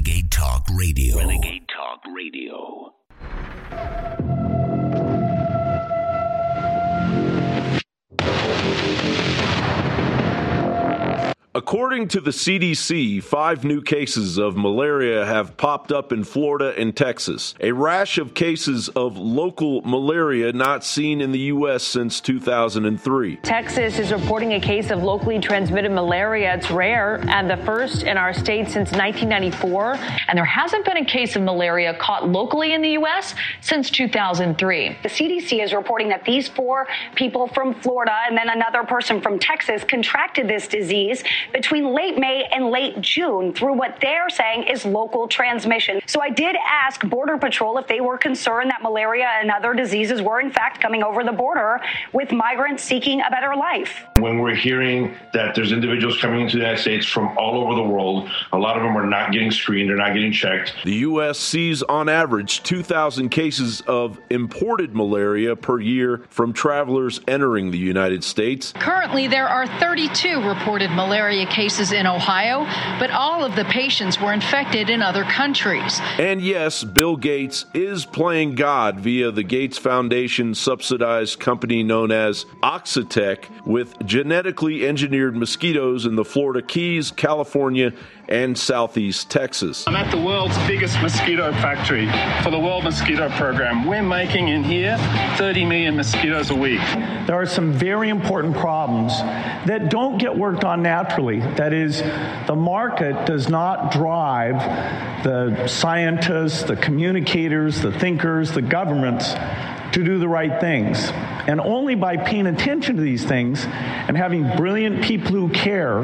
Renegade Talk Radio. Renegade Talk Radio. According to the CDC, five new cases of malaria have popped up in Florida and Texas. A rash of cases of local malaria not seen in the U.S. since 2003. Texas is reporting a case of locally transmitted malaria. It's rare and the first in our state since 1994. And there hasn't been a case of malaria caught locally in the U.S. since 2003. The CDC is reporting that these four people from Florida and then another person from Texas contracted this disease between late May and late June through what they're saying is local transmission. So I did ask Border Patrol if they were concerned that malaria and other diseases were in fact coming over the border with migrants seeking a better life. When we're hearing that there's individuals coming into the United States from all over the world, a lot of them are not getting screened, they're not getting checked. The U.S. sees on average 2,000 cases of imported malaria per year from travelers entering the United States. Currently, there are 32 reported malaria cases in Ohio, but all of the patients were infected in other countries. And yes, Bill Gates is playing God via the Gates Foundation subsidized company known as Oxitec with genetically engineered mosquitoes in the Florida Keys, California, and southeast Texas. I'm at the world's biggest mosquito factory for the World Mosquito Program. We're making in here 30 million mosquitoes a week. There are some very important problems that don't get worked on naturally. That is, the market does not drive the scientists, the communicators, the thinkers, the governments to do the right things. And only by paying attention to these things and having brilliant people who care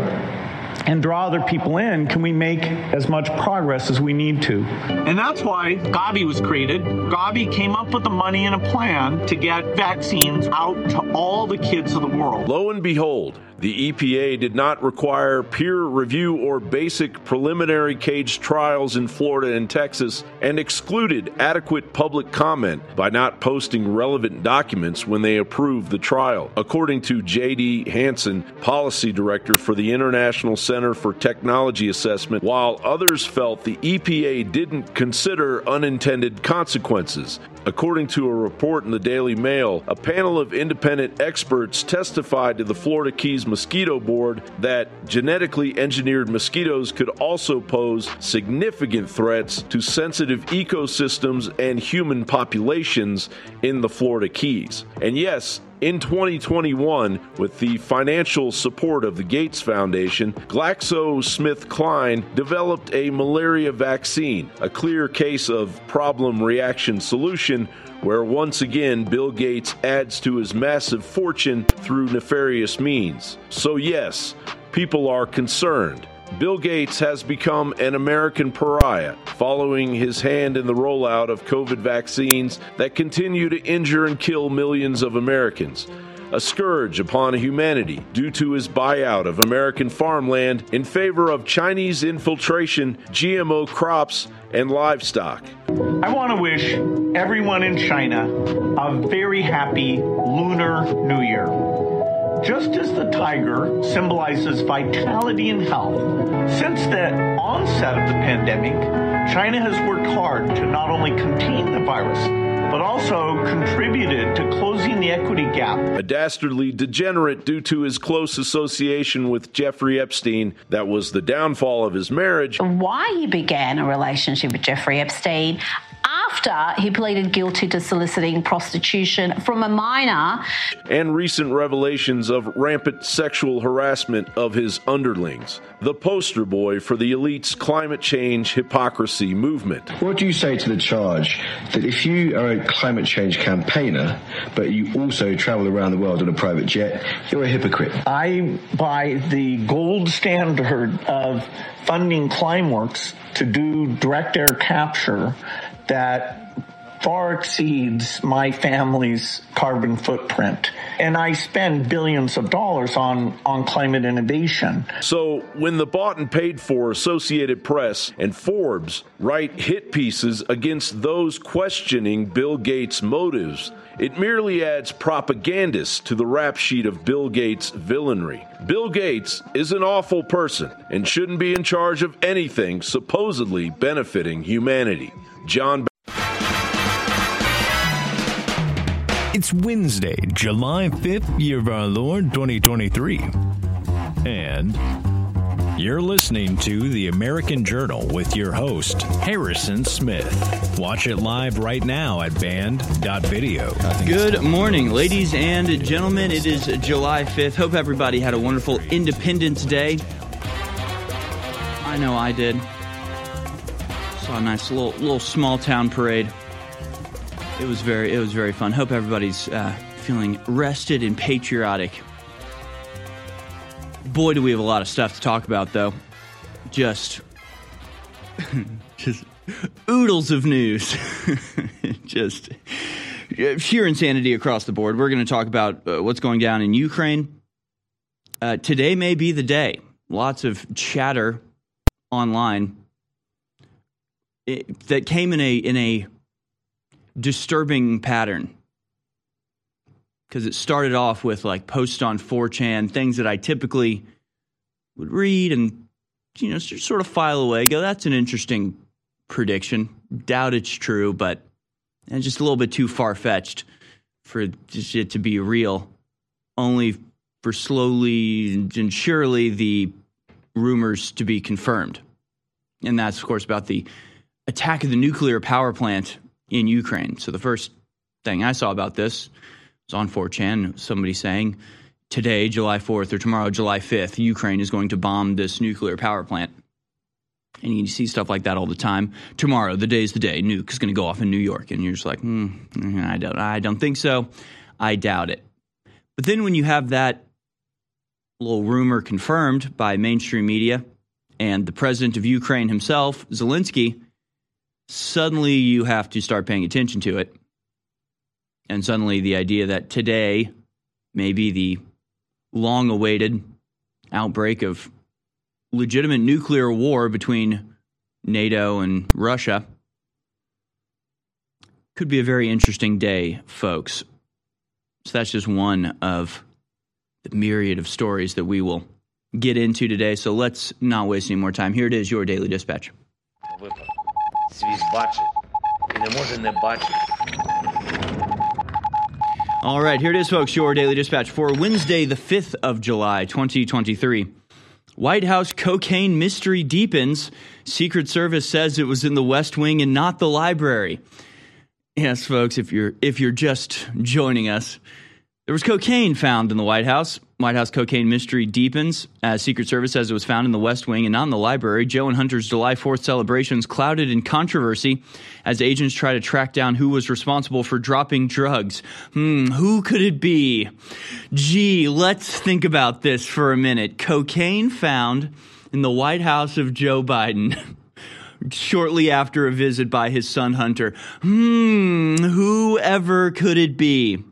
and draw other people in, can we make as much progress as we need to? And that's why Gavi was created. Gavi came up with the money and a plan to get vaccines out to all the kids of the world. Lo and behold, the EPA did not require peer review or basic preliminary cage trials in Florida and Texas and excluded adequate public comment by not posting relevant documents when they approved the trial. According to Jaydee Hanson, policy director for the International Center for Technology Assessment, while others felt the EPA didn't consider unintended consequences. According to a report in the Daily Mail, a panel of independent experts testified to the Florida Keys Mosquito Board that genetically engineered mosquitoes could also pose significant threats to sensitive ecosystems and human populations in the Florida Keys. And yes, in 2021, with the financial support of the Gates Foundation, GlaxoSmithKline developed a malaria vaccine, a clear case of problem reaction solution where once again Bill Gates adds to his massive fortune through nefarious means. So, yes, people are concerned. Bill Gates has become an American pariah, following his hand in the rollout of COVID vaccines that continue to injure and kill millions of Americans. A scourge upon humanity due to his buyout of American farmland in favor of Chinese infiltration, GMO crops, and livestock. I want to wish everyone in China a very happy Lunar New Year. Just as the tiger symbolizes vitality and health, since the onset of the pandemic, China has worked hard to not only contain the virus, but also contributed to closing the equity gap. A dastardly degenerate due to his close association with Jeffrey Epstein that was the downfall of his marriage. Why he began a relationship with Jeffrey Epstein after he pleaded guilty to soliciting prostitution from a minor. And recent revelations of rampant sexual harassment of his underlings. The poster boy for the elite's climate change hypocrisy movement. What do you say to the charge that if you are a climate change campaigner, but you also travel around the world on a private jet, you're a hypocrite? I buy the gold standard of funding Climeworks to do direct air capture that far exceeds my family's carbon footprint. And I spend billions of dollars on, on climate innovation. So when the bought and paid for Associated Press and Forbes write hit pieces against those questioning Bill Gates' motives, it merely adds propagandists to the rap sheet of Bill Gates' villainry. Bill Gates is an awful person and shouldn't be in charge of anything supposedly benefiting humanity. John. It's Wednesday, July 5th, year of our Lord 2023. And you're listening to the American Journal with your host, Harrison Smith. Watch it live right now at band.video. Good morning, ladies and gentlemen. It is July 5th. Hope everybody had a wonderful Independence Day. I know I did. Saw a nice little little small town parade. It was very it was very fun. Hope everybody's uh, feeling rested and patriotic boy, do we have a lot of stuff to talk about, though. Just, just oodles of news. just sheer insanity across the board. We're going to talk about uh, what's going down in Ukraine. Uh, today may be the day. Lots of chatter online it, that came in a in a disturbing pattern because it started off with like posts on 4chan, things that I typically would read and, you know, sort of file away, go, that's an interesting prediction. Doubt it's true, but and just a little bit too far fetched for it to be real. Only for slowly and surely the rumors to be confirmed. And that's, of course, about the attack of the nuclear power plant in Ukraine. So the first thing I saw about this was on 4chan, somebody saying today, July 4th, or tomorrow, July 5th, Ukraine is going to bomb this nuclear power plant. And you see stuff like that all the time. Tomorrow, the day's the day, nuke is going to go off in New York, and you're just like, hmm, I don't, I don't think so. I doubt it. But then when you have that little rumor confirmed by mainstream media and the president of Ukraine himself, Zelensky, suddenly you have to start paying attention to it and suddenly the idea that today may be the long awaited outbreak of legitimate nuclear war between NATO and Russia could be a very interesting day, folks. So that's just one of the myriad of stories that we will get into today. So let's not waste any more time. Here it is, your daily dispatch. All right, here it is, folks. Your daily dispatch for Wednesday, the 5th of July, 2023. White House cocaine mystery deepens. Secret Service says it was in the West Wing and not the library. Yes, folks, if you're if you're just joining us, there was cocaine found in the White House. White House cocaine mystery deepens as Secret Service says it was found in the West Wing and not in the library. Joe and Hunter's July 4th celebrations clouded in controversy as agents try to track down who was responsible for dropping drugs. Hmm, who could it be? Gee, let's think about this for a minute. Cocaine found in the White House of Joe Biden. shortly after a visit by his son Hunter. Hmm, whoever could it be?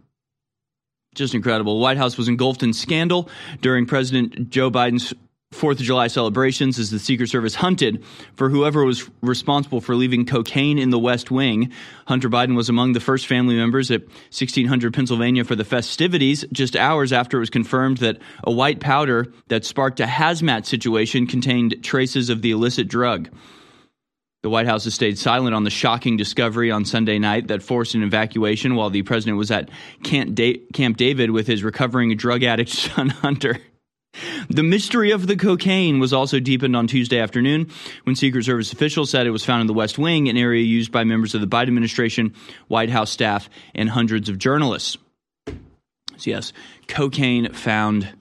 Just incredible. White House was engulfed in scandal during President Joe Biden's Fourth of July celebrations as the Secret Service hunted for whoever was responsible for leaving cocaine in the West Wing. Hunter Biden was among the first family members at 1600 Pennsylvania for the festivities, just hours after it was confirmed that a white powder that sparked a hazmat situation contained traces of the illicit drug. The White House has stayed silent on the shocking discovery on Sunday night that forced an evacuation while the president was at Camp, David with his recovering drug addict son Hunter. The mystery of the cocaine was also deepened on Tuesday afternoon when Secret Service officials said it was found in the West Wing, an area used by members of the Biden administration, White House staff, and hundreds of journalists. So, yes, cocaine found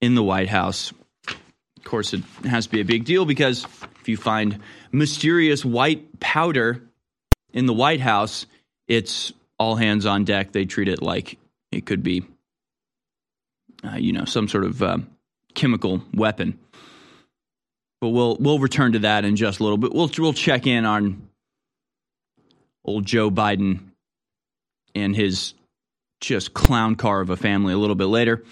in the White House. Of course, it has to be a big deal because if you find mysterious white powder in the White House, it's all hands on deck. They treat it like it could be, uh, you know, some sort of uh, chemical weapon. But we'll we'll return to that in just a little bit. We'll we'll check in on old Joe Biden and his just clown car of a family a little bit later.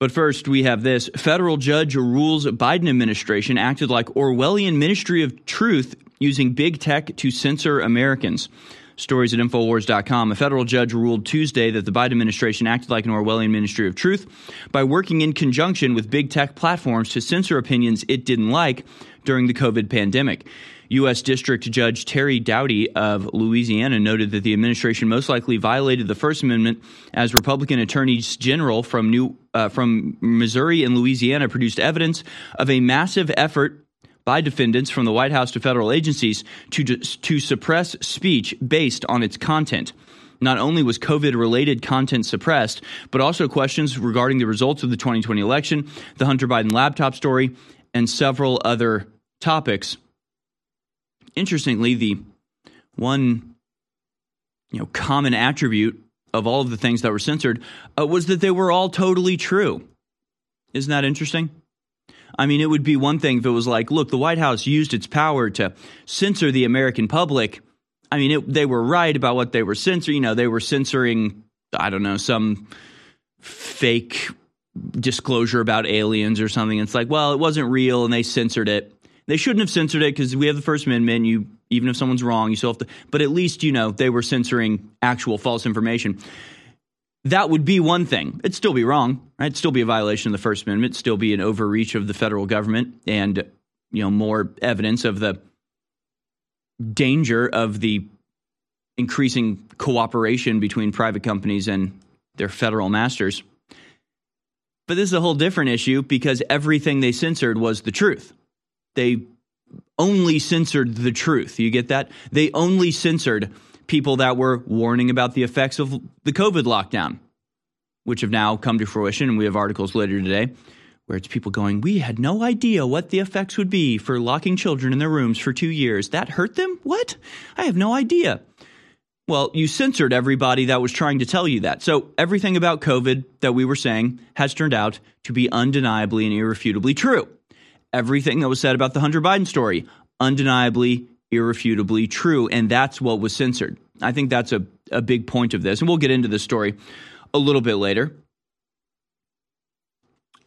But first, we have this federal judge rules Biden administration acted like Orwellian Ministry of Truth using big tech to censor Americans. Stories at Infowars.com. A federal judge ruled Tuesday that the Biden administration acted like an Orwellian Ministry of Truth by working in conjunction with big tech platforms to censor opinions it didn't like during the COVID pandemic. U.S. District Judge Terry Doughty of Louisiana noted that the administration most likely violated the First Amendment as Republican attorneys general from New uh, from Missouri and Louisiana produced evidence of a massive effort by defendants from the White House to federal agencies to, to suppress speech based on its content. Not only was COVID related content suppressed, but also questions regarding the results of the 2020 election, the Hunter Biden laptop story, and several other topics. Interestingly, the one you know common attribute of all of the things that were censored uh, was that they were all totally true. Isn't that interesting? I mean, it would be one thing if it was like, look, the White House used its power to censor the American public. I mean, it, they were right about what they were censoring. You know, they were censoring, I don't know, some fake disclosure about aliens or something. It's like, well, it wasn't real and they censored it. They shouldn't have censored it because we have the First Amendment. You, even if someone's wrong, you still have to. But at least you know they were censoring actual false information that would be one thing. It'd still be wrong, right? It'd still be a violation of the First Amendment, still be an overreach of the federal government, and you know more evidence of the danger of the increasing cooperation between private companies and their federal masters. But this is a whole different issue because everything they censored was the truth. They only censored the truth. You get that? They only censored people that were warning about the effects of the COVID lockdown, which have now come to fruition. And we have articles later today where it's people going, We had no idea what the effects would be for locking children in their rooms for two years. That hurt them? What? I have no idea. Well, you censored everybody that was trying to tell you that. So everything about COVID that we were saying has turned out to be undeniably and irrefutably true. Everything that was said about the Hunter Biden story, undeniably irrefutably true, and that's what was censored. I think that's a, a big point of this, and we'll get into this story a little bit later.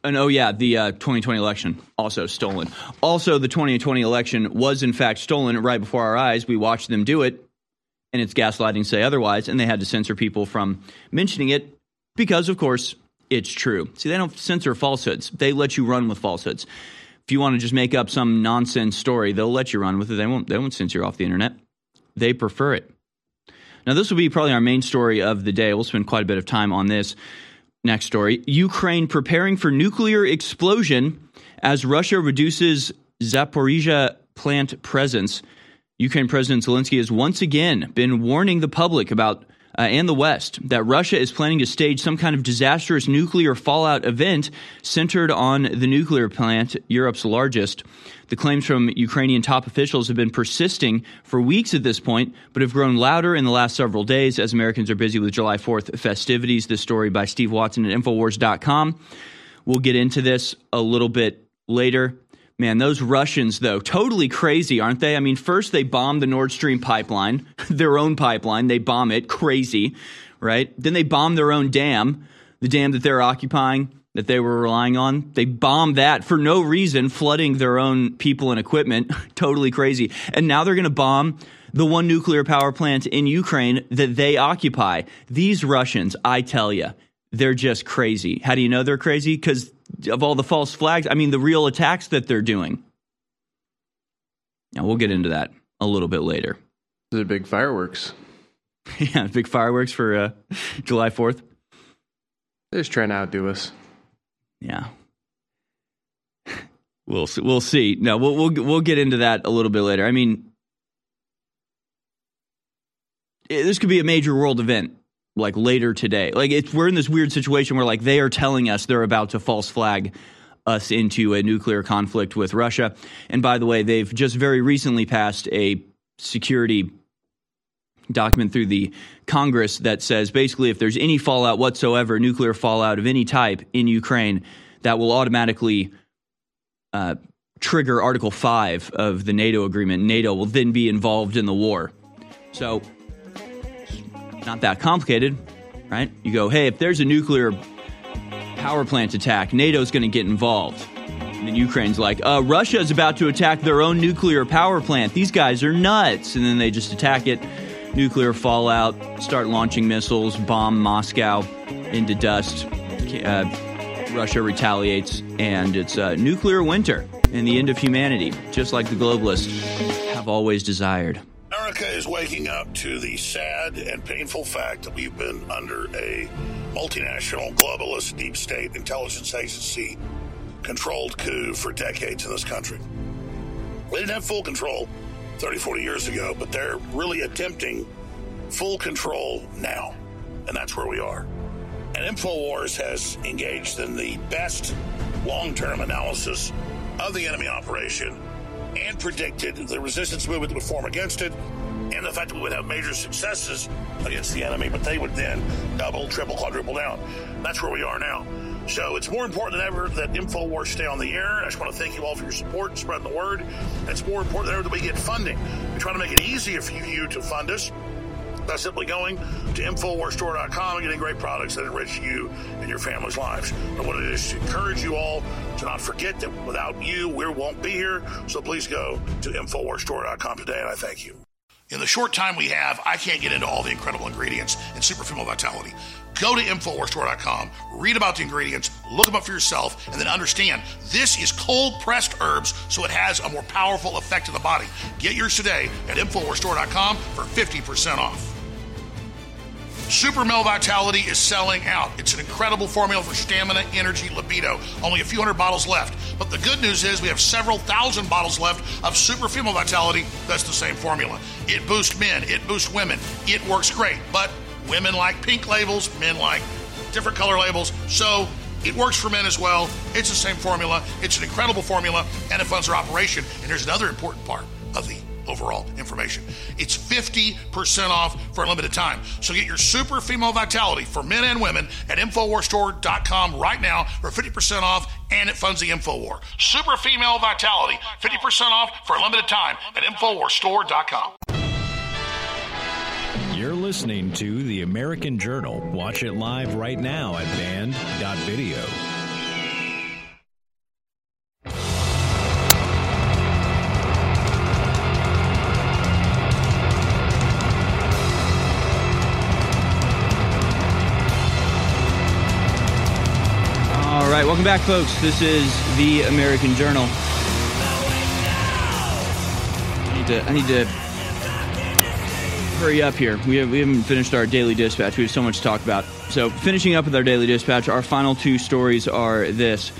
And oh, yeah, the uh, 2020 election also stolen. Also, the 2020 election was in fact stolen right before our eyes. We watched them do it, and it's gaslighting say otherwise, and they had to censor people from mentioning it because, of course, it's true. See, they don't censor falsehoods, they let you run with falsehoods. If you want to just make up some nonsense story, they'll let you run with it. They won't. They won't censor you off the internet. They prefer it. Now, this will be probably our main story of the day. We'll spend quite a bit of time on this. Next story: Ukraine preparing for nuclear explosion as Russia reduces Zaporizhia plant presence. Ukraine President Zelensky has once again been warning the public about uh, and the West that Russia is planning to stage some kind of disastrous nuclear fallout event centered on the nuclear plant, Europe's largest. The claims from Ukrainian top officials have been persisting for weeks at this point, but have grown louder in the last several days as Americans are busy with July 4th festivities. This story by Steve Watson at Infowars.com. We'll get into this a little bit later. Man, those Russians, though, totally crazy, aren't they? I mean, first they bomb the Nord Stream pipeline, their own pipeline. They bomb it, crazy, right? Then they bomb their own dam, the dam that they're occupying, that they were relying on. They bomb that for no reason, flooding their own people and equipment. totally crazy. And now they're going to bomb the one nuclear power plant in Ukraine that they occupy. These Russians, I tell you, they're just crazy. How do you know they're crazy? Because of all the false flags. I mean, the real attacks that they're doing. Now, we'll get into that a little bit later. The big fireworks. yeah, big fireworks for uh, July 4th. They're just trying to outdo us. Yeah. We'll see. We'll see. No, we'll, we'll we'll get into that a little bit later. I mean, this could be a major world event like later today. Like it's we're in this weird situation where like they are telling us they're about to false flag us into a nuclear conflict with Russia. And by the way, they've just very recently passed a security document through the Congress that says basically if there's any fallout whatsoever, nuclear fallout of any type in Ukraine, that will automatically uh, trigger Article 5 of the NATO agreement. NATO will then be involved in the war. So Not that complicated, right? You go, hey, if there's a nuclear power plant attack, NATO's going to get involved. And then Ukraine's like, uh, Russia is about to attack their own nuclear power plant. These guys are nuts. And then they just attack it. Nuclear fallout, start launching missiles, bomb Moscow into dust. Uh, Russia retaliates, and it's a nuclear winter and the end of humanity, just like the globalists have always desired. America is waking up to the sad and painful fact that we've been under a multinational, globalist, deep state intelligence agency controlled coup for decades in this country. We didn't have full control 30, 40 years ago, but they're really attempting full control now. And that's where we are. And InfoWars has engaged in the best long term analysis of the enemy operation and predicted the resistance movement would form against it and the fact that we would have major successes against the enemy, but they would then double, triple, quadruple down. That's where we are now. So it's more important than ever that InfoWars stay on the air. I just want to thank you all for your support and spreading the word. It's more important than ever that we get funding. We're trying to make it easier for you to fund us by simply going to InfoWarsStore.com and getting great products that enrich you and your family's lives. I wanted to just encourage you all to not forget that without you, we won't be here. So please go to InfoWarsStore.com today, and I thank you. In the short time we have, I can't get into all the incredible ingredients in Super Female Vitality. Go to InfoWarsStore.com, read about the ingredients, look them up for yourself, and then understand this is cold pressed herbs, so it has a more powerful effect in the body. Get yours today at InfoWarsStore.com for 50% off. Super Male Vitality is selling out. It's an incredible formula for stamina, energy, libido. Only a few hundred bottles left. But the good news is we have several thousand bottles left of Super Female Vitality. That's the same formula. It boosts men, it boosts women. It works great. But women like pink labels, men like different color labels. So it works for men as well. It's the same formula. It's an incredible formula, and it funds our operation. And here's another important part of the overall information. It's 50% off for a limited time. So get your super female vitality for men and women at InfoWarsStore.com right now for 50% off and it funds the InfoWar. Super female vitality, 50% off for a limited time at InfoWarsStore.com. You're listening to The American Journal. Watch it live right now at band.video. All right, welcome back, folks. This is the American Journal. I need to, I need to hurry up here. We, have, we haven't finished our daily dispatch. We have so much to talk about. So, finishing up with our daily dispatch, our final two stories are this.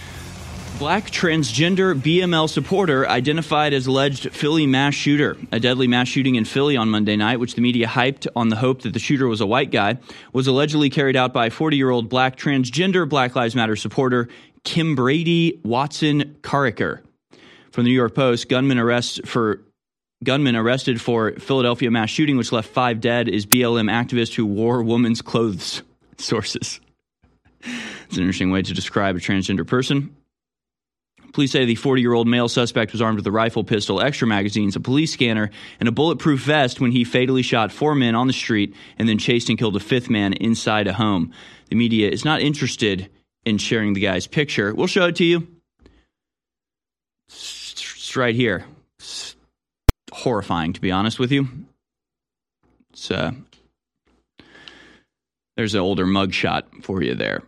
Black transgender BML supporter identified as alleged Philly mass shooter. A deadly mass shooting in Philly on Monday night, which the media hyped on the hope that the shooter was a white guy, was allegedly carried out by 40 year old black transgender Black Lives Matter supporter Kim Brady Watson Carriker. From the New York Post, gunman arrest for gunman arrested for Philadelphia mass shooting, which left five dead, is BLM activist who wore woman's clothes. Sources. It's an interesting way to describe a transgender person. Police say the 40 year old male suspect was armed with a rifle, pistol, extra magazines, a police scanner, and a bulletproof vest when he fatally shot four men on the street and then chased and killed a fifth man inside a home. The media is not interested in sharing the guy's picture. We'll show it to you. It's right here. It's horrifying, to be honest with you. It's, uh, there's an older mugshot for you there.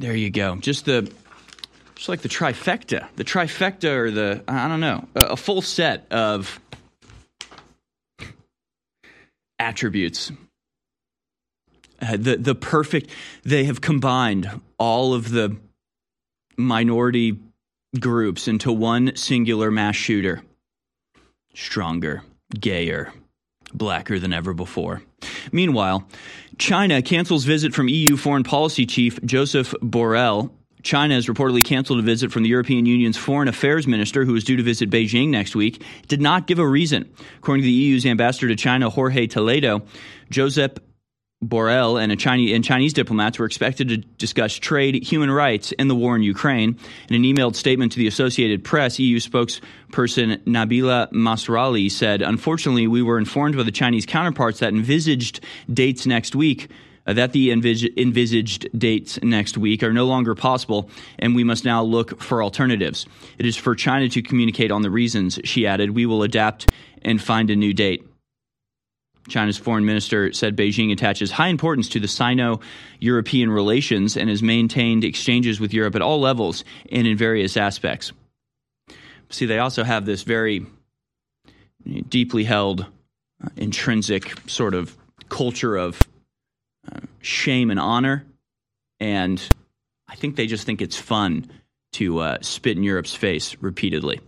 There you go. Just the just like the trifecta, the trifecta or the I don't know, a, full set of attributes. Uh, the the perfect. They have combined all of the minority groups into one singular mass shooter. Stronger, gayer, blacker than ever before. Meanwhile, China cancels visit from EU Foreign Policy Chief Joseph Borrell. China has reportedly canceled a visit from the European Union's foreign affairs minister, who is due to visit Beijing next week. Did not give a reason. According to the EU's ambassador to China, Jorge Toledo, Josep Borrell and, Chinese, and Chinese diplomats were expected to discuss trade, human rights, and the war in Ukraine. In an emailed statement to the Associated Press, EU spokesperson Nabila Massrali said, Unfortunately, we were informed by the Chinese counterparts that envisaged dates next week. Uh, that the envis- envisaged dates next week are no longer possible, and we must now look for alternatives. It is for China to communicate on the reasons, she added. We will adapt and find a new date. China's foreign minister said Beijing attaches high importance to the Sino European relations and has maintained exchanges with Europe at all levels and in various aspects. See, they also have this very deeply held, uh, intrinsic sort of culture of uh, shame and honor. And I think they just think it's fun to uh, spit in Europe's face repeatedly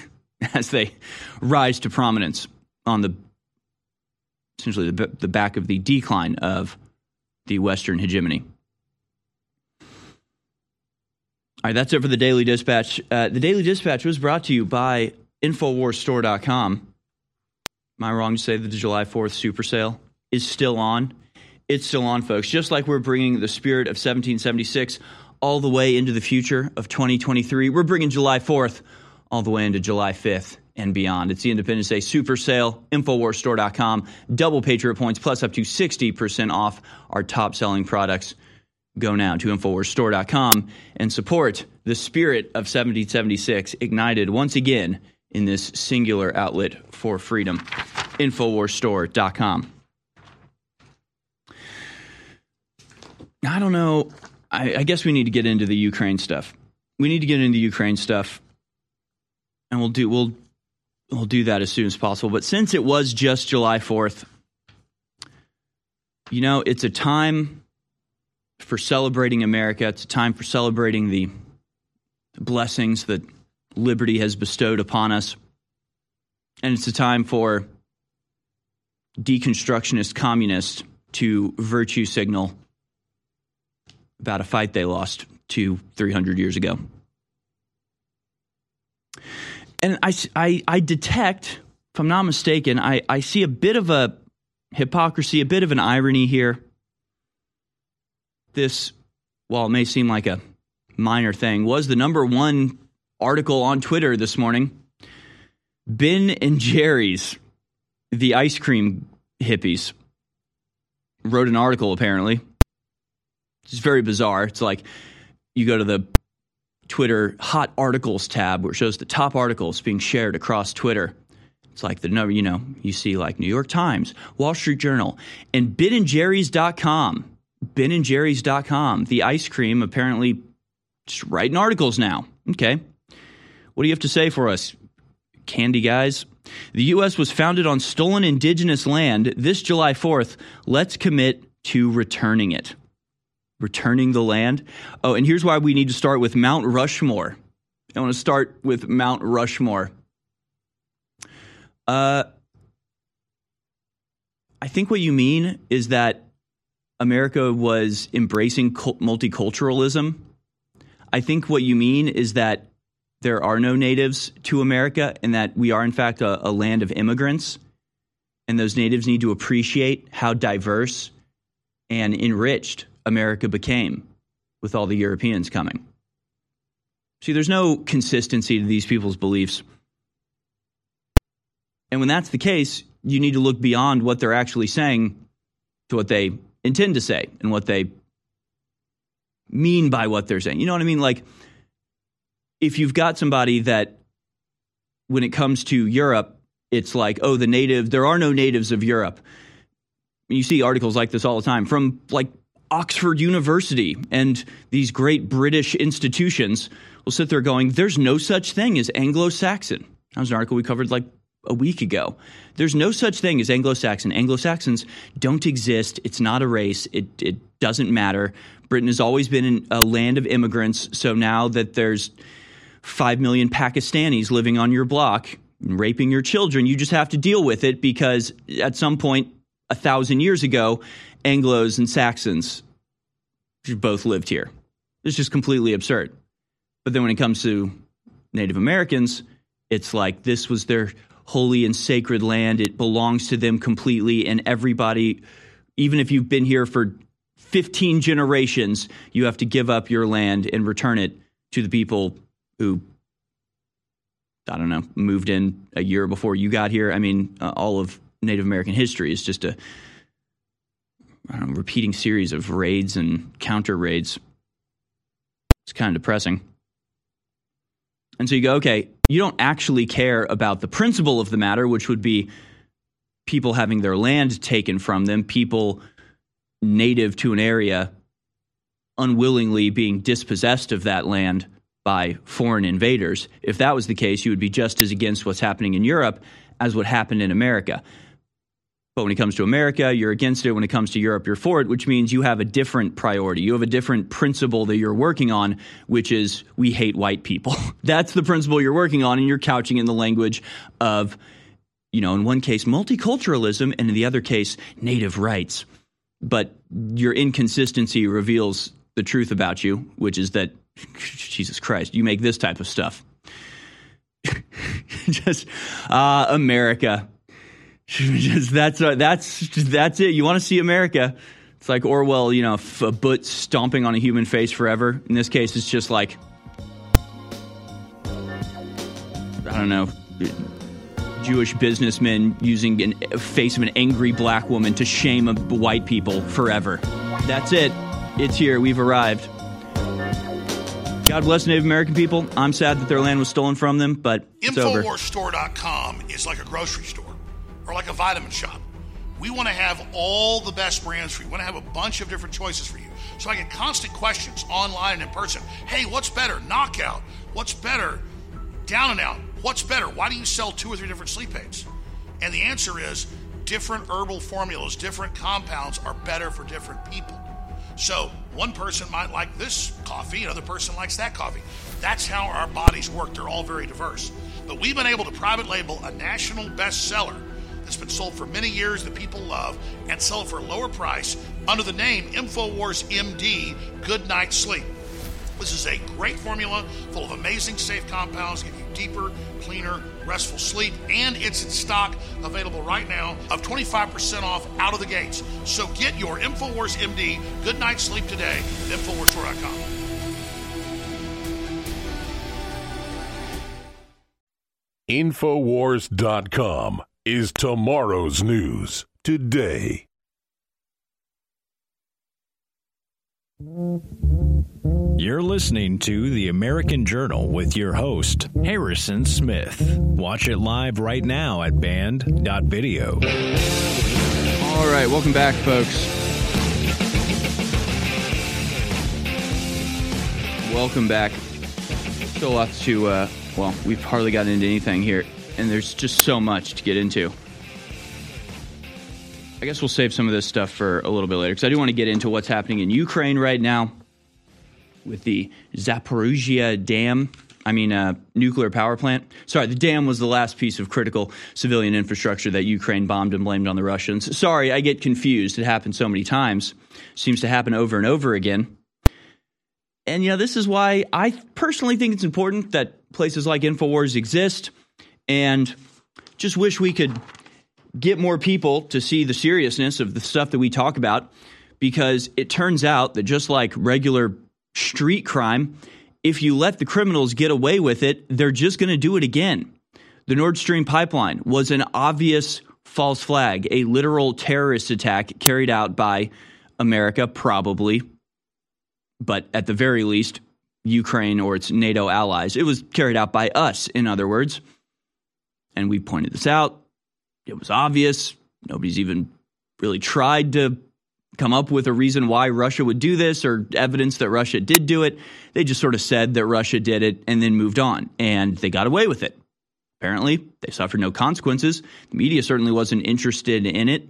as they rise to prominence on the essentially the, the back of the decline of the Western hegemony. All right, that's it for the Daily Dispatch. Uh, the Daily Dispatch was brought to you by InfoWarsStore.com. Am I wrong to say that the July 4th super sale is still on? It's still on, folks. Just like we're bringing the spirit of 1776 all the way into the future of 2023, we're bringing July 4th all the way into July 5th and beyond. It's the Independence Day super sale, InfoWarsStore.com. Double Patriot points plus up to 60% off our top selling products. Go now to InfoWarsStore.com and support the spirit of 1776 ignited once again in this singular outlet for freedom. InfoWarsStore.com. I don't know. I, I guess we need to get into the Ukraine stuff. We need to get into Ukraine stuff and we'll do we'll we'll do that as soon as possible. But since it was just July 4th, you know, it's a time for celebrating America. It's a time for celebrating the blessings that liberty has bestowed upon us. And it's a time for deconstructionist communists to virtue signal about a fight they lost two, 300 years ago and I, I, I detect, if I'm not mistaken, I, I see a bit of a hypocrisy, a bit of an irony here. This, while it may seem like a minor thing, was the number one article on Twitter this morning. Ben and Jerry's, the ice cream hippies, wrote an article apparently. It's very bizarre. It's like you go to the Twitter hot articles tab where it shows the top articles being shared across Twitter. It's like the number, you know, you see like New York Times, Wall Street Journal, and BenandJerry's.com. BenandJerry's.com. The ice cream apparently just writing articles now. Okay. What do you have to say for us, candy guys? The U.S. was founded on stolen indigenous land this July 4th. Let's commit to returning it returning the land. Oh, and here's why we need to start with Mount Rushmore. I want to start with Mount Rushmore. Uh, I think what you mean is that America was embracing multiculturalism. I think what you mean is that there are no natives to America and that we are, in fact, a, a land of immigrants. And those natives need to appreciate how diverse and enriched America became with all the Europeans coming. See, there's no consistency to these people's beliefs. And when that's the case, you need to look beyond what they're actually saying to what they intend to say and what they mean by what they're saying. You know what I mean? Like, if you've got somebody that, when it comes to Europe, it's like, oh, the native, there are no natives of Europe. You see articles like this all the time from like Oxford University and these great British institutions will sit there going, there's no such thing as Anglo Saxon. That was an article we covered like a week ago. There's no such thing as Anglo Saxon. Anglo Saxons don't exist. It's not a race. It, it doesn't matter. Britain has always been a land of immigrants. So now that there's 5 million Pakistanis living on your block and raping your children, you just have to deal with it because at some point, a thousand years ago, Anglos and Saxons both lived here. It's just completely absurd. But then when it comes to Native Americans, it's like this was their holy and sacred land. It belongs to them completely, and everybody even if you've been here for 15 generations, you have to give up your land and return it to the people who, I don't know, moved in a year before you got here. I mean, uh, all of Native American history is just a repeating series of raids and counter raids. It's kind of depressing. And so you go, okay, you don't actually care about the principle of the matter, which would be people having their land taken from them, people native to an area unwillingly being dispossessed of that land by foreign invaders. If that was the case, you would be just as against what's happening in Europe as what happened in America. But when it comes to America, you're against it. When it comes to Europe, you're for it, which means you have a different priority. You have a different principle that you're working on, which is we hate white people. That's the principle you're working on, and you're couching in the language of, you know, in one case, multiculturalism, and in the other case, native rights. But your inconsistency reveals the truth about you, which is that, Jesus Christ, you make this type of stuff. Just, uh, America just that's uh, that's that's it. You want to see America? It's like Orwell, you know, a boot stomping on a human face forever. In this case, it's just like I don't know, Jewish businessmen using a face of an angry black woman to shame white people forever. That's it. It's here. We've arrived. God bless Native American people. I'm sad that their land was stolen from them, but it's over. Infowarsstore.com is like a grocery store or like a vitamin shop. We want to have all the best brands for you. We want to have a bunch of different choices for you. So I get constant questions online and in person. Hey, what's better? Knockout. What's better? Down and out. What's better? Why do you sell two or three different sleep aids? And the answer is different herbal formulas, different compounds are better for different people. So one person might like this coffee, another person likes that coffee. That's how our bodies work. They're all very diverse. But we've been able to private label a national bestseller that's been sold for many years that people love and sell for a lower price under the name InfoWars MD Good Night Sleep. This is a great formula full of amazing safe compounds, give you deeper, cleaner, restful sleep, and it's in stock available right now of 25% off out of the gates. So get your InfoWars MD Good Night Sleep today at InfoWarsStore.com. Infowars.com is tomorrow's news today. You're listening to the American Journal with your host, Harrison Smith. Watch it live right now at band.video. All right, welcome back, folks. Welcome back. Still lots to, uh, well, we've hardly gotten into anything here and there's just so much to get into. I guess we'll save some of this stuff for a little bit later because I do want to get into what's happening in Ukraine right now with the Zaporizhia Dam. I mean, uh, nuclear power plant. Sorry, the dam was the last piece of critical civilian infrastructure that Ukraine bombed and blamed on the Russians. Sorry, I get confused. It happened so many times. Seems to happen over and over again. And, you know, this is why I personally think it's important that places like InfoWars exist and just wish we could get more people to see the seriousness of the stuff that we talk about because it turns out that just like regular street crime, if you let the criminals get away with it, they're just going to do it again. The Nord Stream pipeline was an obvious false flag, a literal terrorist attack carried out by America, probably, but at the very least, Ukraine or its NATO allies. It was carried out by us, in other words and we pointed this out. It was obvious. Nobody's even really tried to come up with a reason why Russia would do this or evidence that Russia did do it. They just sort of said that Russia did it and then moved on, and they got away with it. Apparently, they suffered no consequences. The media certainly wasn't interested in it.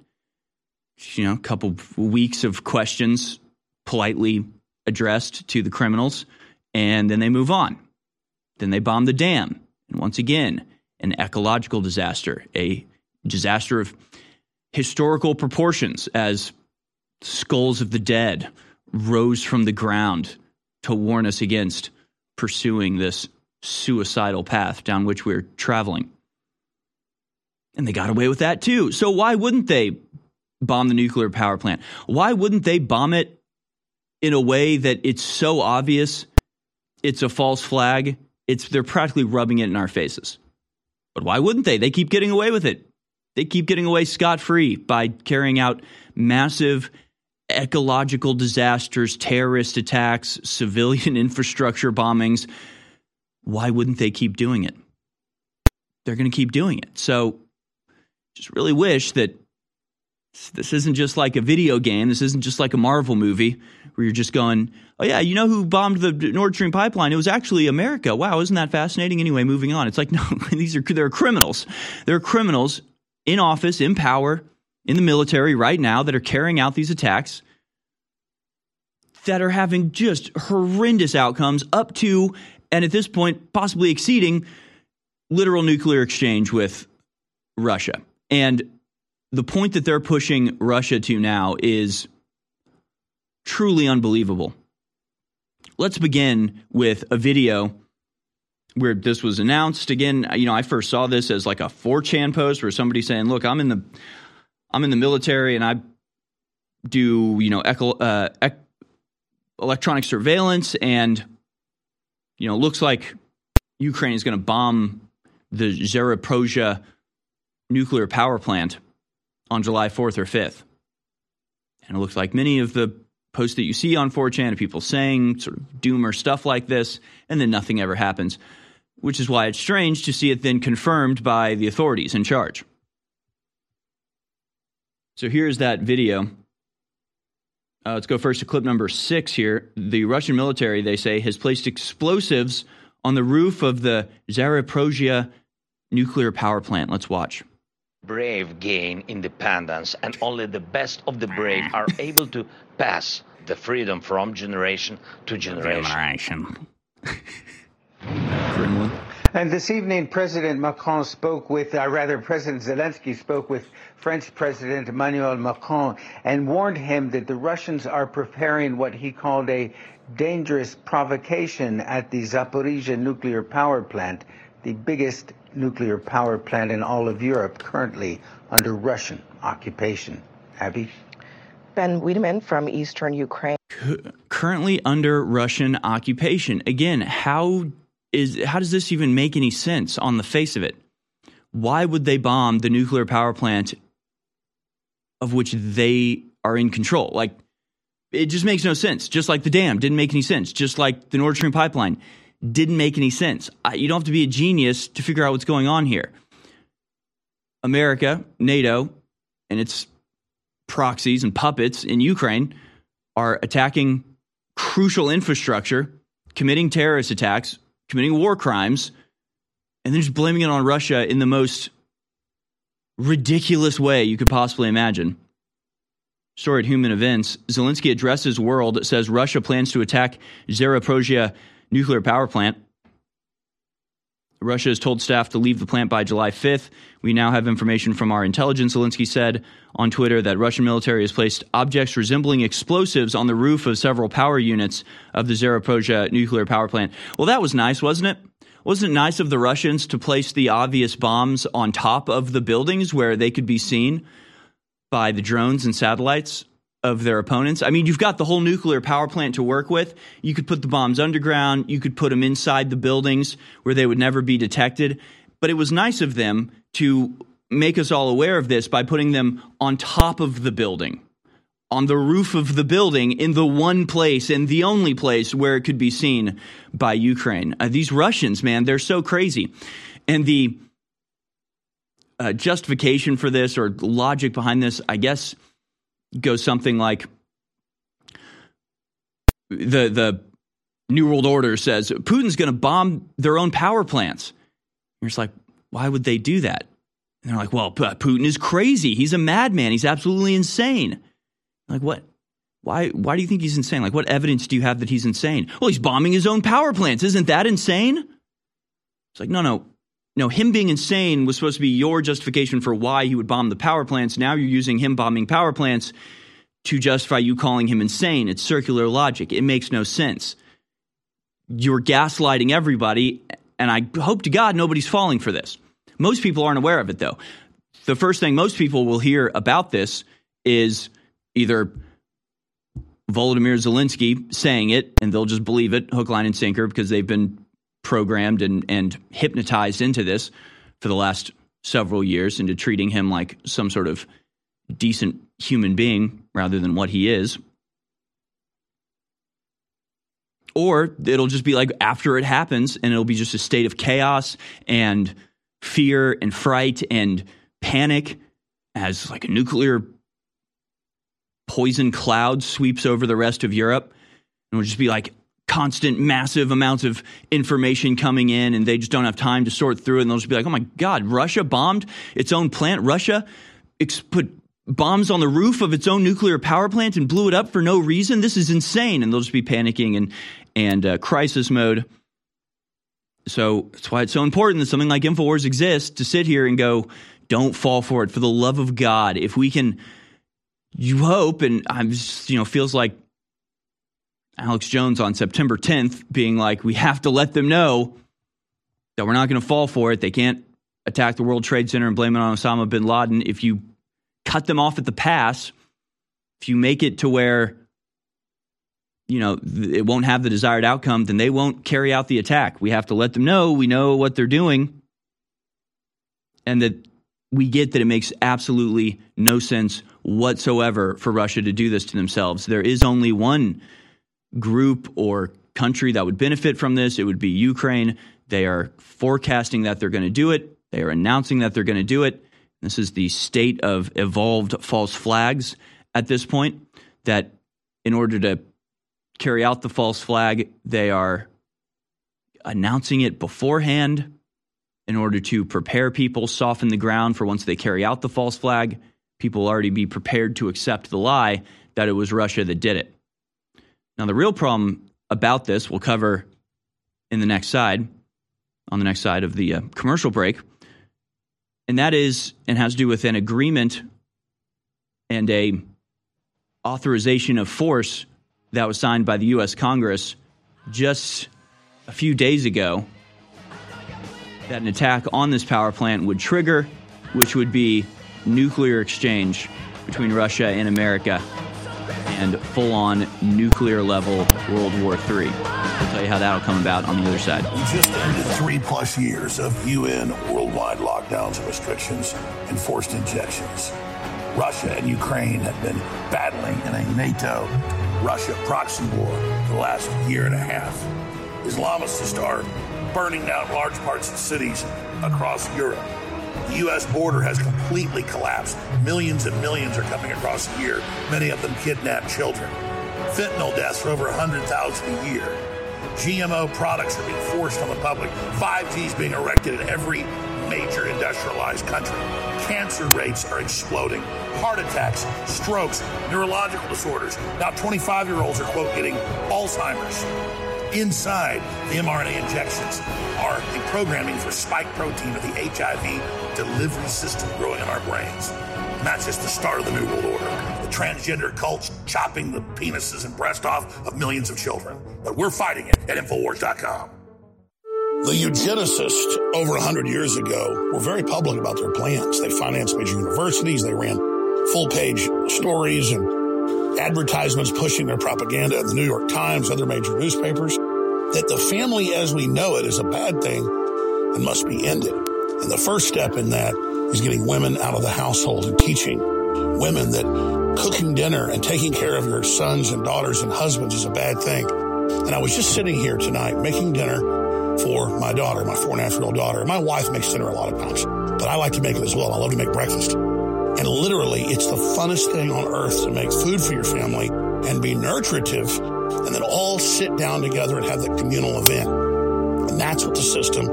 You know, a couple weeks of questions politely addressed to the criminals, and then they move on. Then they bomb the dam. And once again, an ecological disaster, a disaster of historical proportions as skulls of the dead rose from the ground to warn us against pursuing this suicidal path down which we're traveling. And they got away with that too. So why wouldn't they bomb the nuclear power plant. Why wouldn't they bomb it in a way that it's so obvious it's a false flag? It's they're practically rubbing it in our faces. But why wouldn't they? They keep getting away with it. They keep getting away scot free by carrying out massive ecological disasters, terrorist attacks, civilian infrastructure bombings. Why wouldn't they keep doing it? They're going to keep doing it. So just really wish that this isn't just like a video game. This isn't just like a Marvel movie where you're just going, oh, yeah, you know who bombed the Nord Stream pipeline? It was actually America. Wow, isn't that fascinating? Anyway, moving on. It's like, no, these are, they're criminals. They're criminals in office, in power, in the military right now that are carrying out these attacks that are having just horrendous outcomes up to, and at this point, possibly exceeding literal nuclear exchange with Russia. And the point that they're pushing Russia to now is truly unbelievable. Let's begin with a video where this was announced. Again, you know, I first saw this as like a 4chan post where somebody saying, "Look, I'm in the I'm in the military and I do, you know, uh, ec- electronic surveillance and you know, looks like Ukraine is going to bomb the Zaporozhye nuclear power plant on July 4th or 5th. And it looks like many of the posts that you see on 4chan of people saying sort of doomer stuff like this, and then nothing ever happens, which is why it's strange to see it then confirmed by the authorities in charge. So here's that video. Uh, let's go first to clip number six here. The Russian military, they say, has placed explosives on the roof of the Zaporozhye nuclear power plant. Let's watch brave gain independence, and only the best of the brave are able to pass the freedom from generation to generation. Generation. And this evening, President Macron spoke with, uh, rather, President Zelensky spoke with French President Emmanuel Macron and warned him that the Russians are preparing what he called a dangerous provocation at the Zaporizhia nuclear power plant, the biggest nuclear power plant in all of Europe currently under Russian occupation. Abby? Ben Wedeman from eastern Ukraine. Currently under Russian occupation. Again, how is how does this even make any sense on the face of it? Why would they bomb the nuclear power plant of which they are in control? Like it just makes no sense. Just like the dam didn't make any sense. Just like the Nord Stream pipeline didn't make any sense. You don't have to be a genius to figure out what's going on here. America, NATO, and its proxies and puppets in Ukraine are attacking crucial infrastructure, committing terrorist attacks, committing war crimes, and then just blaming it on Russia in the most ridiculous way you could possibly imagine. Story at Human Events Zelensky addresses world, says Russia plans to attack Zaporozhye nuclear power plant. Russia has told staff to leave the plant by July 5th. We now have information from our intelligence. Zelensky said on Twitter that Russian military has placed objects resembling explosives on the roof of several power units of the Zaporozhye nuclear power plant. Well, that was nice, wasn't it? Wasn't it nice of the Russians to place the obvious bombs on top of the buildings where they could be seen by the drones and satellites? Of their opponents. I mean, you've got the whole nuclear power plant to work with. You could put the bombs underground, you could put them inside the buildings where they would never be detected. But it was nice of them to make us all aware of this by putting them on top of the building, on the roof of the building, in the one place and the only place where it could be seen by Ukraine. Uh, these Russians, man, they're so crazy. And the uh, justification for this or logic behind this, I guess goes something like the the New World Order says Putin's going to bomb their own power plants. You're just like, why would they do that? And they're like, well, Putin is crazy. He's a madman. He's absolutely insane. Like what? Why? Why do you think he's insane? Like, what evidence do you have that he's insane? Well, he's bombing his own power plants. Isn't that insane? It's like, no, no, no. Him being insane was supposed to be your justification for why he would bomb the power plants. Now you're using him bombing power plants to justify you calling him insane. It's circular logic. It makes no sense. You're gaslighting everybody, and I hope to God nobody's falling for this. Most people aren't aware of it, though. The first thing most people will hear about this is either Volodymyr Zelensky saying it and they'll just believe it hook, line, and sinker because they've been programmed and, and hypnotized into this for the last several years into treating him like some sort of decent human being rather than what he is. Or it'll just be like after it happens and it'll be just a state of chaos and fear and fright and panic as like a nuclear poison cloud sweeps over the rest of Europe. And we'll just be like constant, massive amounts of information coming in, and they just don't have time to sort through. And they'll just be like, oh my God, Russia bombed its own plant. Russia ex- put bombs on the roof of its own nuclear power plant and blew it up for no reason. This is insane. And they'll just be panicking and, and uh, crisis mode. So that's why it's so important that something like InfoWars exists to sit here and go, don't fall for it. For the love of God, if we can, you hope, and I'm just, you know, feels like Alex Jones on September 10th being like, we have to let them know that we're not going to fall for it. They can't attack the World Trade Center and blame it on Osama bin Laden. If you cut them off at the pass, if you make it to where you know it won't have the desired outcome, then they won't carry out the attack. We have to let them know we know what they're doing, and that we get that it makes absolutely no sense whatsoever for Russia to do this to themselves. There is only one group or country that would benefit from this. It would be Ukraine. They are forecasting that they're going to do it. They are announcing that they're going to do it. This is the state of evolved false flags at this point. That in order to carry out the false flag, they are announcing it beforehand in order to prepare people, soften the ground for once they carry out the false flag. People already be prepared to accept the lie that it was Russia that did it. Now, the real problem about this we'll cover in the next side, on the next side of the uh, commercial break, and that is and has to do with an agreement and a authorization of force that was signed by the U.S. Congress just a few days ago that an attack on this power plant would trigger, which would be nuclear exchange between Russia and America and full on nuclear level World War III. I'll tell you how that'll come about on the other side. We just ended three plus years of UN worldwide lockdowns and restrictions and forced injections. Russia and Ukraine have been battling in a NATO Russia proxy war for the last year and a half. Islamists are burning down large parts of cities across Europe. The U.S. border has completely collapsed. Millions and millions are coming across year, many of them kidnapped children. Fentanyl deaths are over 100,000 a year. GMO products are being forced on the public. 5G is being erected in every major industrialized country. Cancer rates are exploding. Heart attacks, strokes, neurological disorders. Now 25 year olds are, quote, getting Alzheimer's. Inside the mRNA injections are the programming for spike protein of the HIV delivery system growing in our brains. And that's just the start of the New World Order. The transgender cults chopping the penises and breast off of millions of children. But we're fighting it at Infowars.com. The eugenicists over 100 years ago were very public about their plans. They financed major universities, they ran full page stories and advertisements pushing their propaganda in the New York Times, other major newspapers, that the family as we know it is a bad thing and must be ended. And the first step in that is getting women out of the household and teaching women that cooking dinner and taking care of your sons and daughters and husbands is a bad thing. And I was just sitting here tonight making dinner for my daughter, my four and a half year old daughter. My wife makes dinner a lot of times, but I like to make it as well. I love to make breakfast. And literally, it's the funnest thing on earth to make food for your family and be nurturative and then all sit down together and have the communal event. And that's what the system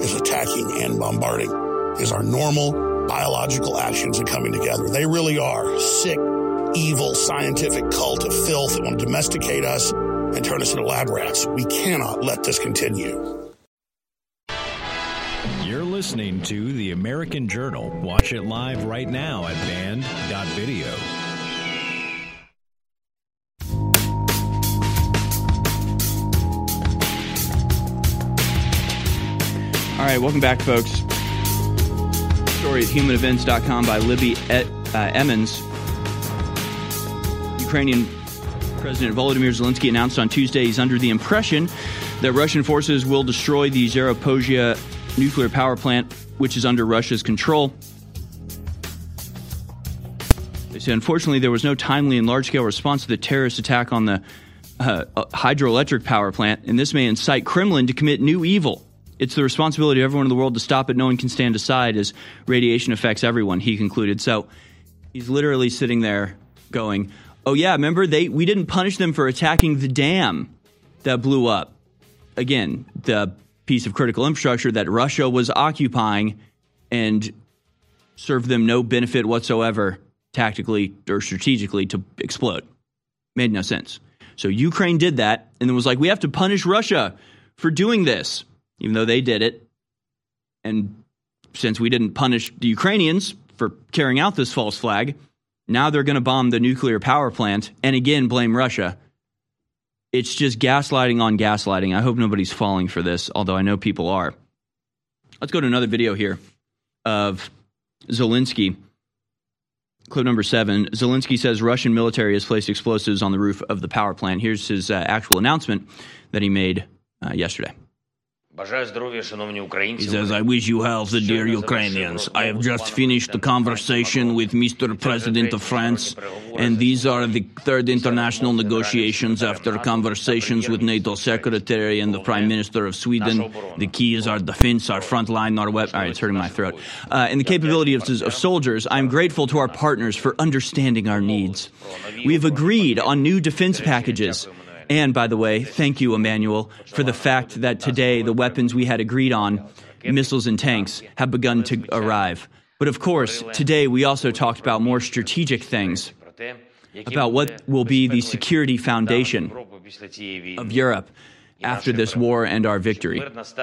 is attacking and bombarding is our normal biological actions and coming together. They really are sick, evil, scientific cult of filth that want to domesticate us and turn us into lab rats. We cannot let this continue. Listening to The American Journal. Watch it live right now at band.video. All right, welcome back, folks. Story at humanevents.com by Libby Et, uh, Emmons. Ukrainian President Volodymyr Zelensky announced on Tuesday he's under the impression that Russian forces will destroy the Zaporizhzhia nuclear power plant, which is under Russia's control. They say, unfortunately, there was no timely and large scale response to the terrorist attack on the uh, hydroelectric power plant, and this may incite Kremlin to commit new evil. It's the responsibility of everyone in the world to stop it. No one can stand aside as radiation affects everyone, he concluded. So he's literally sitting there going, Oh yeah, remember they we didn't punish them for attacking the dam that blew up. Again, the piece of critical infrastructure that Russia was occupying and served them no benefit whatsoever tactically or strategically to explode. Made no sense. So Ukraine did that and then was like, we have to punish Russia for doing this, even though they did it. And since we didn't punish the Ukrainians for carrying out this false flag, now they're going to bomb the nuclear power plant and again blame Russia. It's just gaslighting on gaslighting. I hope nobody's falling for this, although I know people are. Let's go to another video here of Zelensky. Clip number seven Zelensky says Russian military has placed explosives on the roof of the power plant. Here's his uh, actual announcement that he made uh, yesterday. He says, I wish you health, dear Ukrainians. I have just finished the conversation with Mr. President of France, and these are the third international negotiations after conversations with NATO Secretary and the Prime Minister of Sweden. The keys are defense, our front line, our. All right, it's hurting my throat. Uh, and the capability of, of soldiers, I'm grateful to our partners for understanding our needs. We have agreed on new defense packages. And by the way, thank you, Emmanuel, for the fact that today the weapons we had agreed on, missiles and tanks, have begun to arrive. But of course, today we also talked about more strategic things, about what will be the security foundation of Europe after this war and our victory.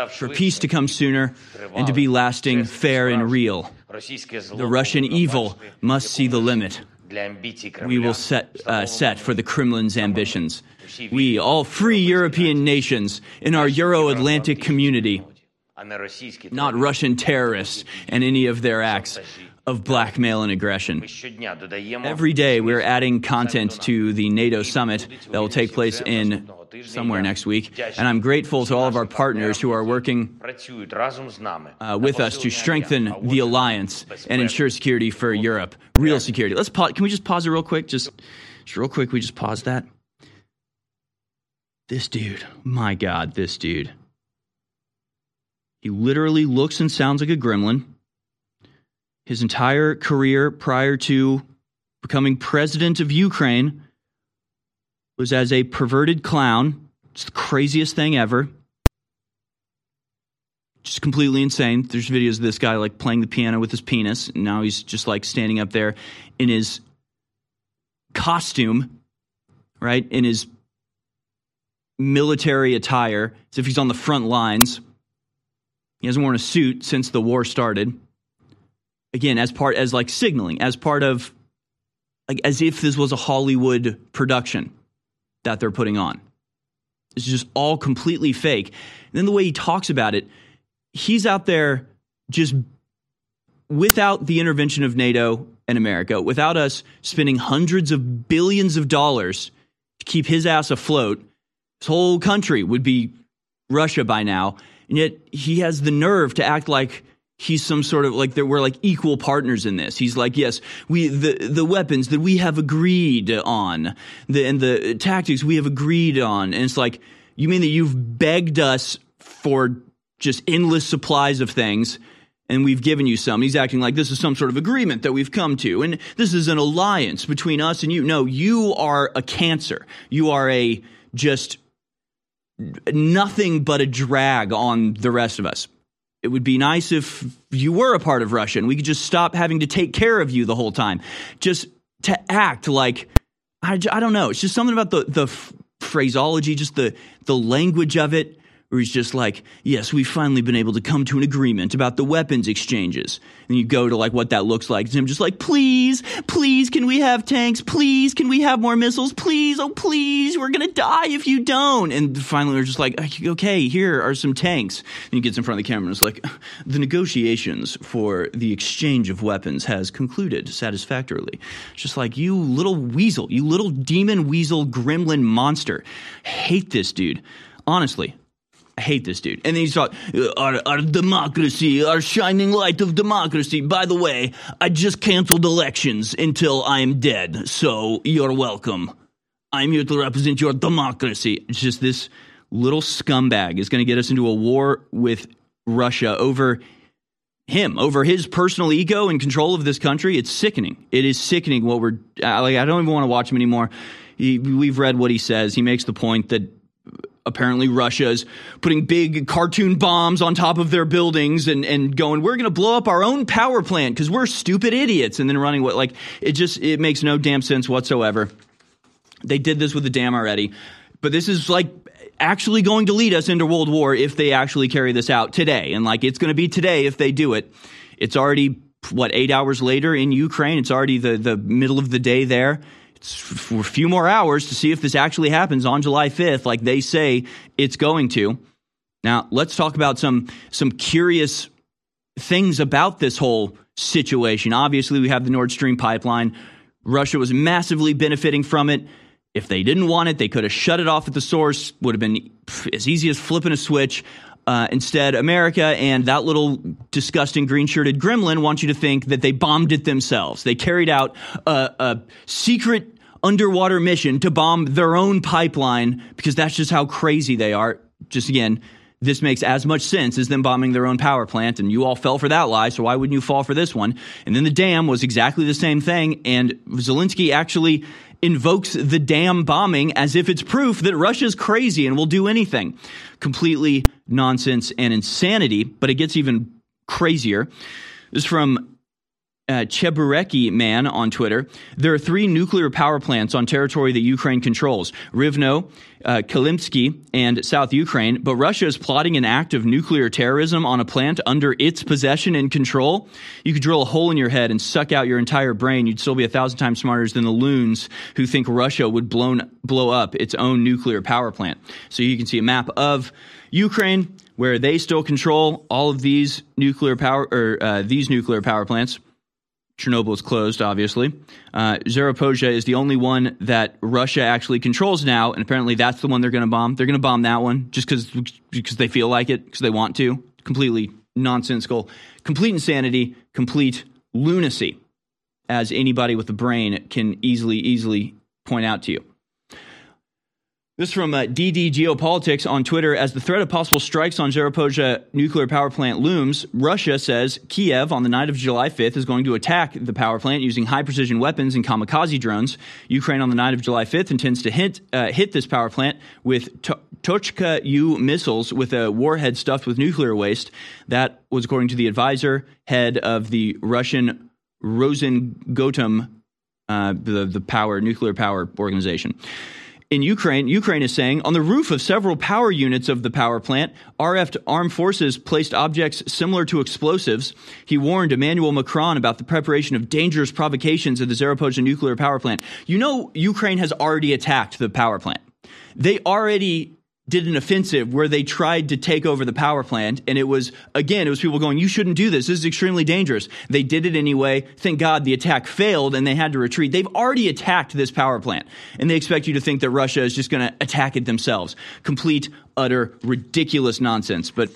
For peace to come sooner and to be lasting, fair, and real, the Russian evil must see the limit we will set, uh, set for the Kremlin's ambitions. We, all free European nations in our Euro Atlantic community, not Russian terrorists and any of their acts of blackmail and aggression. Every day, we're adding content to the NATO summit that will take place in somewhere next week. And I'm grateful to all of our partners who are working uh, with us to strengthen the alliance and ensure security for Europe, real security. Let's pause. Can we just pause it real quick? Just, just real quick. We just pause that. This dude, my God, this dude. He literally looks and sounds like a gremlin. His entire career prior to becoming president of Ukraine was as a perverted clown. It's the craziest thing ever. Just completely insane. There's videos of this guy like playing the piano with his penis, and now he's just like standing up there in his costume, right? In his military attire, as if he's on the front lines. He hasn't worn a suit since the war started. Again, as part as like signaling, as part of like as if this was a Hollywood production that they're putting on. It's just all completely fake. And then the way he talks about it, he's out there just without the intervention of NATO and America, without us spending hundreds of billions of dollars to keep his ass afloat, his whole country would be Russia by now. And yet he has the nerve to act like he's some sort of like that we're like equal partners in this. He's like, yes, we the the weapons that we have agreed on, the and the tactics we have agreed on, and it's like, you mean that you've begged us for just endless supplies of things. And we've given you some. He's acting like this is some sort of agreement that we've come to. And this is an alliance between us and you. No, you are a cancer. You are a just nothing but a drag on the rest of us it would be nice if you were a part of Russia and we could just stop having to take care of you the whole time. Just to act like, I, I don't know. It's just something about the, the phraseology, just the, the language of it where he's just like, yes, we've finally been able to come to an agreement about the weapons exchanges. And you go to like what that looks like. And I'm just like, please, please, can we have tanks? Please, can we have more missiles? Please, oh, please, we're going to die if you don't. And finally, we're just like, okay, here are some tanks. And he gets in front of the camera and is like, the negotiations for the exchange of weapons has concluded satisfactorily. Just like, you little weasel, you little demon weasel gremlin monster. hate this dude. Honestly, I hate this dude. And then he's like, our, our democracy, our shining light of democracy. By the way, I just canceled elections until I am dead, so you're welcome. I'm here to represent your democracy. It's just this little scumbag is going to get us into a war with Russia over him, over his personal ego and control of this country. It's sickening. It is sickening what we're like. I don't even want to watch him anymore. He, we've read what he says. He makes the point that apparently Russia is putting big cartoon bombs on top of their buildings and, and going, we're going to blow up our own power plant because we're stupid idiots. And then running what, like, it just, it makes no damn sense whatsoever. They did this with the dam already. But this is like actually going to lead us into World War if they actually carry this out today. And like, it's going to be today if they do it. It's already, what, eight hours later in Ukraine. It's already the, the middle of the day there for a few more hours to see if this actually happens on July 5th, like they say it's going to. Now, let's talk about some some curious things about this whole situation. Obviously, we have the Nord Stream pipeline. Russia was massively benefiting from it. If they didn't want it, they could have shut it off at the source. Would have been as easy as flipping a switch. Uh, instead, America and that little disgusting green shirted gremlin want you to think that they bombed it themselves. They carried out a, a secret underwater mission to bomb their own pipeline because that's just how crazy they are. Just again, this makes as much sense as them bombing their own power plant, and you all fell for that lie, so why wouldn't you fall for this one? And then the dam was exactly the same thing, and Zelensky actually invokes the dam bombing as if it's proof that Russia's crazy and will do anything. Completely nonsense and insanity, but it gets even crazier. This is from uh, Chebureki man on Twitter. There are three nuclear power plants on territory that Ukraine controls Rivno, uh, Klimtsky, and South Ukraine, but Russia is plotting an act of nuclear terrorism on a plant under its possession and control. You could drill a hole in your head and suck out your entire brain. You'd still be a thousand times smarter than the loons who think Russia would blown, blow up its own nuclear power plant. So you can see a map of Ukraine where they still control all of these nuclear power or uh, these nuclear power plants. Chernobyl is closed, obviously. Uh, is the only one that Russia actually controls now, and apparently that's the one they're going to bomb. They're going to bomb that one just because because they feel like it, because they want to. Completely nonsensical, complete insanity, complete lunacy, as anybody with a brain can easily easily point out to you. This from uh, DD Geopolitics on Twitter. As the threat of possible strikes on Zaporozhye nuclear power plant looms, Russia says Kiev on the night of July 5th is going to attack the power plant using high precision weapons and kamikaze drones. Ukraine on the night of July 5th intends to hit, uh, hit this power plant with to- Tochka U missiles with a warhead stuffed with nuclear waste. That was according to the advisor, head of the Russian Rosenergoatom, uh, the, the power, nuclear power organization in Ukraine, Ukraine is saying on the roof of several power units of the power plant, RF armed forces placed objects similar to explosives. He warned Emmanuel Macron about the preparation of dangerous provocations at the Zaporozhye nuclear power plant. You know, Ukraine has already attacked the power plant. They already did an offensive where they tried to take over the power plant. And it was, again, it was people going, you shouldn't do this. This is extremely dangerous. They did it anyway. Thank God the attack failed and they had to retreat. They've already attacked this power plant. And they expect you to think that Russia is just going to attack it themselves. Complete, utter, ridiculous nonsense. But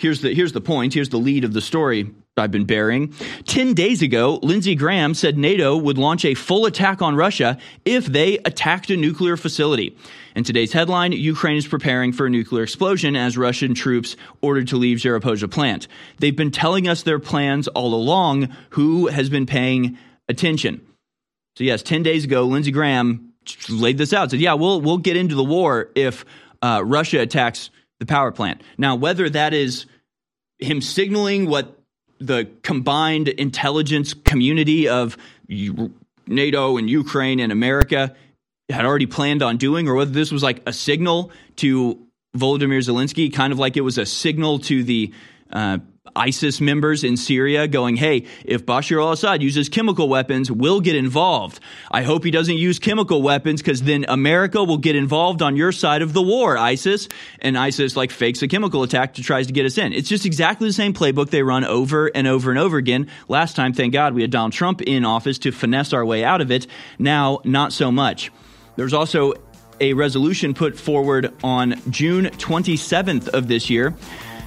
here's the, here's the point. Here's the lead of the story. I've been bearing. 10 days ago, Lindsey Graham said NATO would launch a full attack on Russia if they attacked a nuclear facility. In today's headline, Ukraine is preparing for a nuclear explosion as Russian troops ordered to leave Zaporozhye plant. They've been telling us their plans all along. Who has been paying attention? So yes, 10 days ago, Lindsey Graham laid this out. Said, yeah, we'll, we'll get into the war if uh, Russia attacks the power plant. Now, whether that is him signaling what the combined intelligence community of NATO and Ukraine and America had already planned on doing, or whether this was like a signal to Volodymyr Zelensky, kind of like it was a signal to the uh, ISIS members in Syria going, hey, if Bashar al Assad uses chemical weapons, we'll get involved. I hope he doesn't use chemical weapons because then America will get involved on your side of the war, ISIS. And ISIS like fakes a chemical attack to tries to get us in. It's just exactly the same playbook they run over and over and over again. Last time, thank God, we had Donald Trump in office to finesse our way out of it. Now, not so much. There's also a resolution put forward on June 27th of this year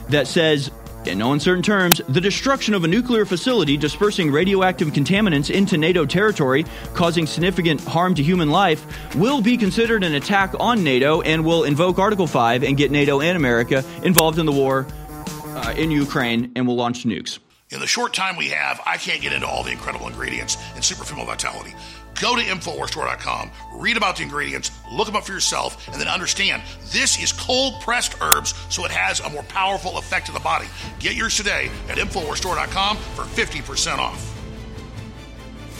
that says in no uncertain terms, the destruction of a nuclear facility dispersing radioactive contaminants into NATO territory, causing significant harm to human life, will be considered an attack on NATO and will invoke Article 5 and get NATO and America involved in the war uh, in Ukraine and will launch nukes. In the short time we have, I can't get into all the incredible ingredients in Super Female Vitality. Go to InfoWarsStore.com, read about the ingredients, look them up for yourself, and then understand this is cold pressed herbs, so it has a more powerful effect to the body. Get yours today at InfoWarsStore.com for 50% off.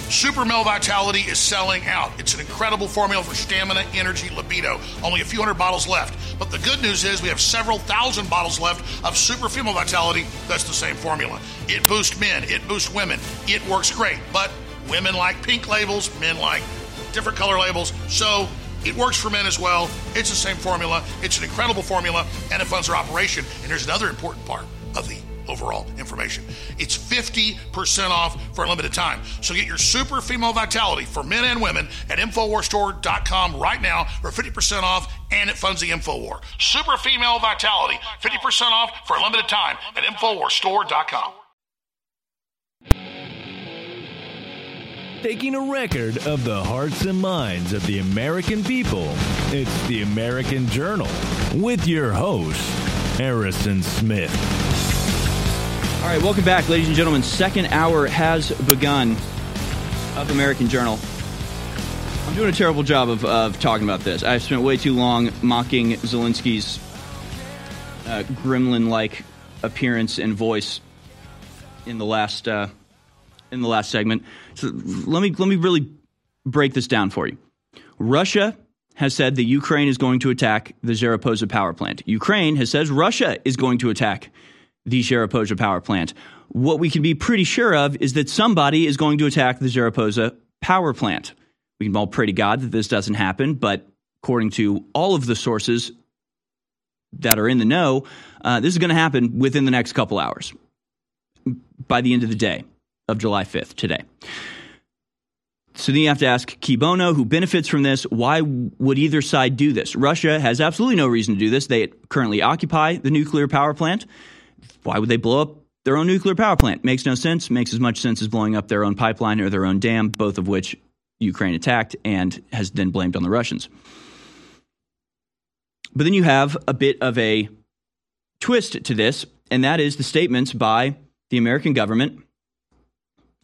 Super Male Vitality is selling out. It's an incredible formula for stamina, energy, libido. Only a few hundred bottles left. But the good news is we have several thousand bottles left of Super Female Vitality. That's the same formula. It boosts men, it boosts women. It works great. But Women like pink labels, men like different color labels. So it works for men as well. It's the same formula. It's an incredible formula, and it funds our operation. And here's another important part of the overall information. It's 50% off for a limited time. So get your super female vitality for men and women at InfoWarsStore.com right now for 50% off and it funds the InfoWar. Super female vitality, 50% off for a limited time at InfoWarsStore.com. taking a record of the hearts and minds of the American people. It's the American Journal with your host, Harrison Smith. All right, welcome back, ladies and gentlemen. Second hour has begun of American Journal. I'm doing a terrible job of, of talking about this. I've spent way too long mocking Zelensky's uh, gremlin like appearance and voice in the last. Uh, in the last segment. So let me let me really break this down for you. Russia has said that Ukraine is going to attack the Zaporozhye power plant. Ukraine has said Russia is going to attack the Zaporozhye power plant. What we can be pretty sure of is that somebody is going to attack the Zaporozhye power plant. We can all pray to God that this doesn't happen, but according to all of the sources that are in the know, uh, this is going to happen within the next couple hours by the end of the day of July 5th, today. So then you have to ask cui bono, who benefits from this, why would either side do this? Russia has absolutely no reason to do this. They currently occupy the nuclear power plant. Why would they blow up their own nuclear power plant? Makes no sense. Makes as much sense as blowing up their own pipeline or their own dam, both of which Ukraine attacked and has then blamed on the Russians. But then you have a bit of a twist to this, and that is the statements by the American government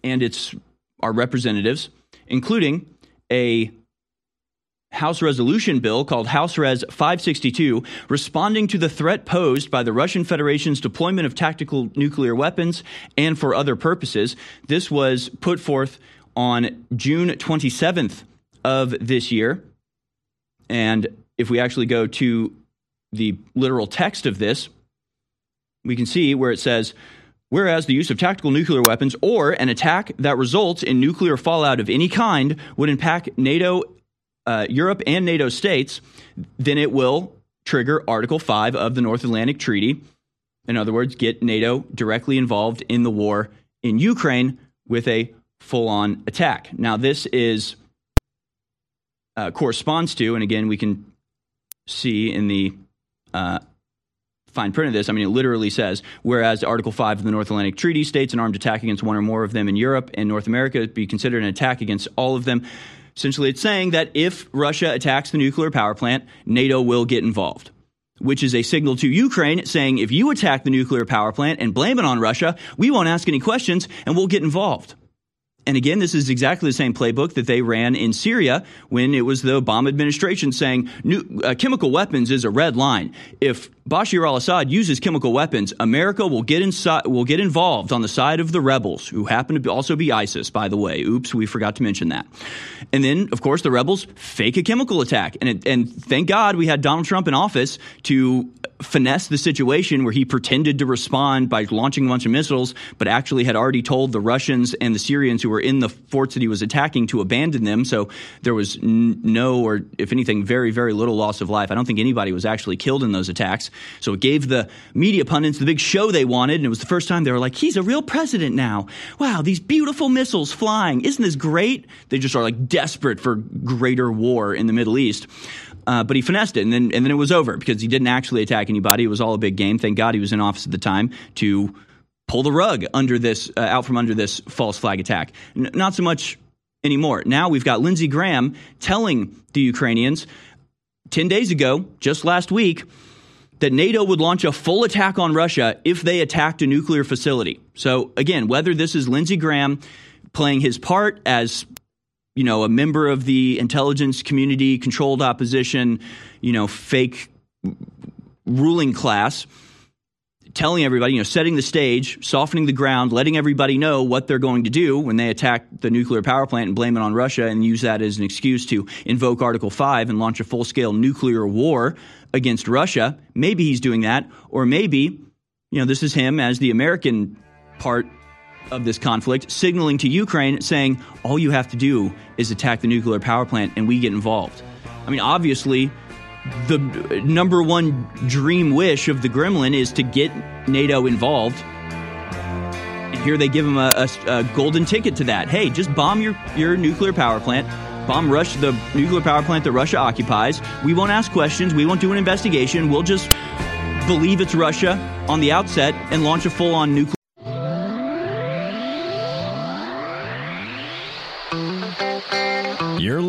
and its our representatives, including a House resolution bill called House Res 562, responding to the threat posed by the Russian Federation's deployment of tactical nuclear weapons and for other purposes. This was put forth on June 27th of this year. And if we actually go to the literal text of this, we can see where it says Whereas the use of tactical nuclear weapons or an attack that results in nuclear fallout of any kind would impact NATO, uh, Europe, and NATO states, then it will trigger Article 5 of the North Atlantic Treaty. In other words, get NATO directly involved in the war in Ukraine with a full on attack. Now, this is uh, corresponds to, and again, we can see in the uh, fine print of this. I mean, it literally says, whereas Article 5 of the North Atlantic Treaty states an armed attack against one or more of them in Europe and North America be considered an attack against all of them. Essentially, it's saying that if Russia attacks the nuclear power plant, NATO will get involved, which is a signal to Ukraine saying, if you attack the nuclear power plant and blame it on Russia, we won't ask any questions and we'll get involved. And again, this is exactly the same playbook that they ran in Syria when it was the Obama administration saying new, uh, chemical weapons is a red line. If Bashar al-Assad uses chemical weapons, America will get inside, will get involved on the side of the rebels, who happen to also be ISIS, by the way. Oops, we forgot to mention that. And then, of course, the rebels fake a chemical attack, and it, and thank God we had Donald Trump in office to finesse the situation where he pretended to respond by launching a bunch of missiles, but actually had already told the Russians and the Syrians who were in the forts that he was attacking to abandon them. So there was n- no, or if anything, very, very little loss of life. I don't think anybody was actually killed in those attacks. So it gave the media pundits the big show they wanted. And it was the first time they were like, he's a real president now. Wow, these beautiful missiles flying. Isn't this great? They just are like desperate for greater war in the Middle East. Uh, but he finessed it, and then and then it was over because he didn't actually attack anybody. It was all a big game. Thank God he was in office at the time to pull the rug under this uh, out from under this false flag attack. N- not so much anymore. Now we've got Lindsey Graham telling the Ukrainians ten days ago, just last week, that NATO would launch a full attack on Russia if they attacked a nuclear facility. So again, whether this is Lindsey Graham playing his part as you know, a member of the intelligence community, controlled opposition, you know, fake ruling class, telling everybody, you know, setting the stage, softening the ground, letting everybody know what they're going to do when they attack the nuclear power plant and blame it on Russia and use that as an excuse to invoke Article 5 and launch a full scale nuclear war against Russia. Maybe he's doing that, or maybe, you know, this is him as the American part of this conflict, signaling to Ukraine, saying, all you have to do is attack the nuclear power plant and we get involved. I mean, obviously, the number one dream wish of the Gremlin is to get NATO involved. And here they give him a, a, a golden ticket to that. Hey, just bomb your, your nuclear power plant bomb rush the nuclear power plant that Russia occupies. We won't ask questions. We won't do an investigation. We'll just believe it's Russia on the outset and launch a full on nuclear.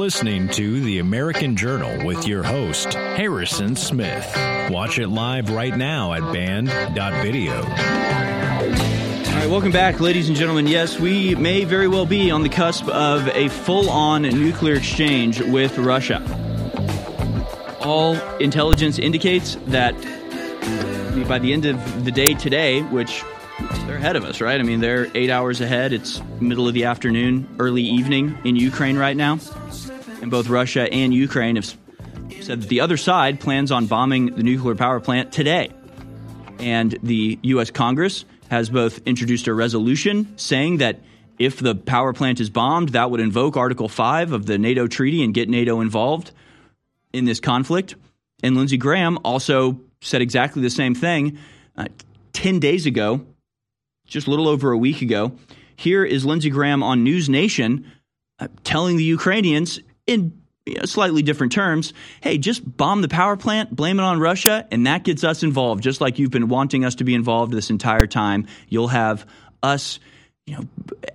Listening to The American Journal with your host, Harrison Smith. Watch it live right now at band.video. All right, welcome back, ladies and gentlemen. Yes, we may very well be on the cusp of a full on nuclear exchange with Russia. All intelligence indicates that by the end of the day today, which they're ahead of us, right? I mean, they're eight hours ahead. It's middle of the afternoon, early evening in Ukraine right now. And both Russia and Ukraine have said that the other side plans on bombing the nuclear power plant today. And the U.S. Congress has both introduced a resolution saying that if the power plant is bombed, that would invoke Article 5 of the NATO treaty and get NATO involved in this conflict. And Lindsey Graham also said exactly the same thing uh, 10 days ago just a little over a week ago. Here is Lindsey Graham on News Nation uh, telling the Ukrainians in you know, slightly different terms hey, just bomb the power plant, blame it on Russia, and that gets us involved, just like you've been wanting us to be involved this entire time. You'll have us you know,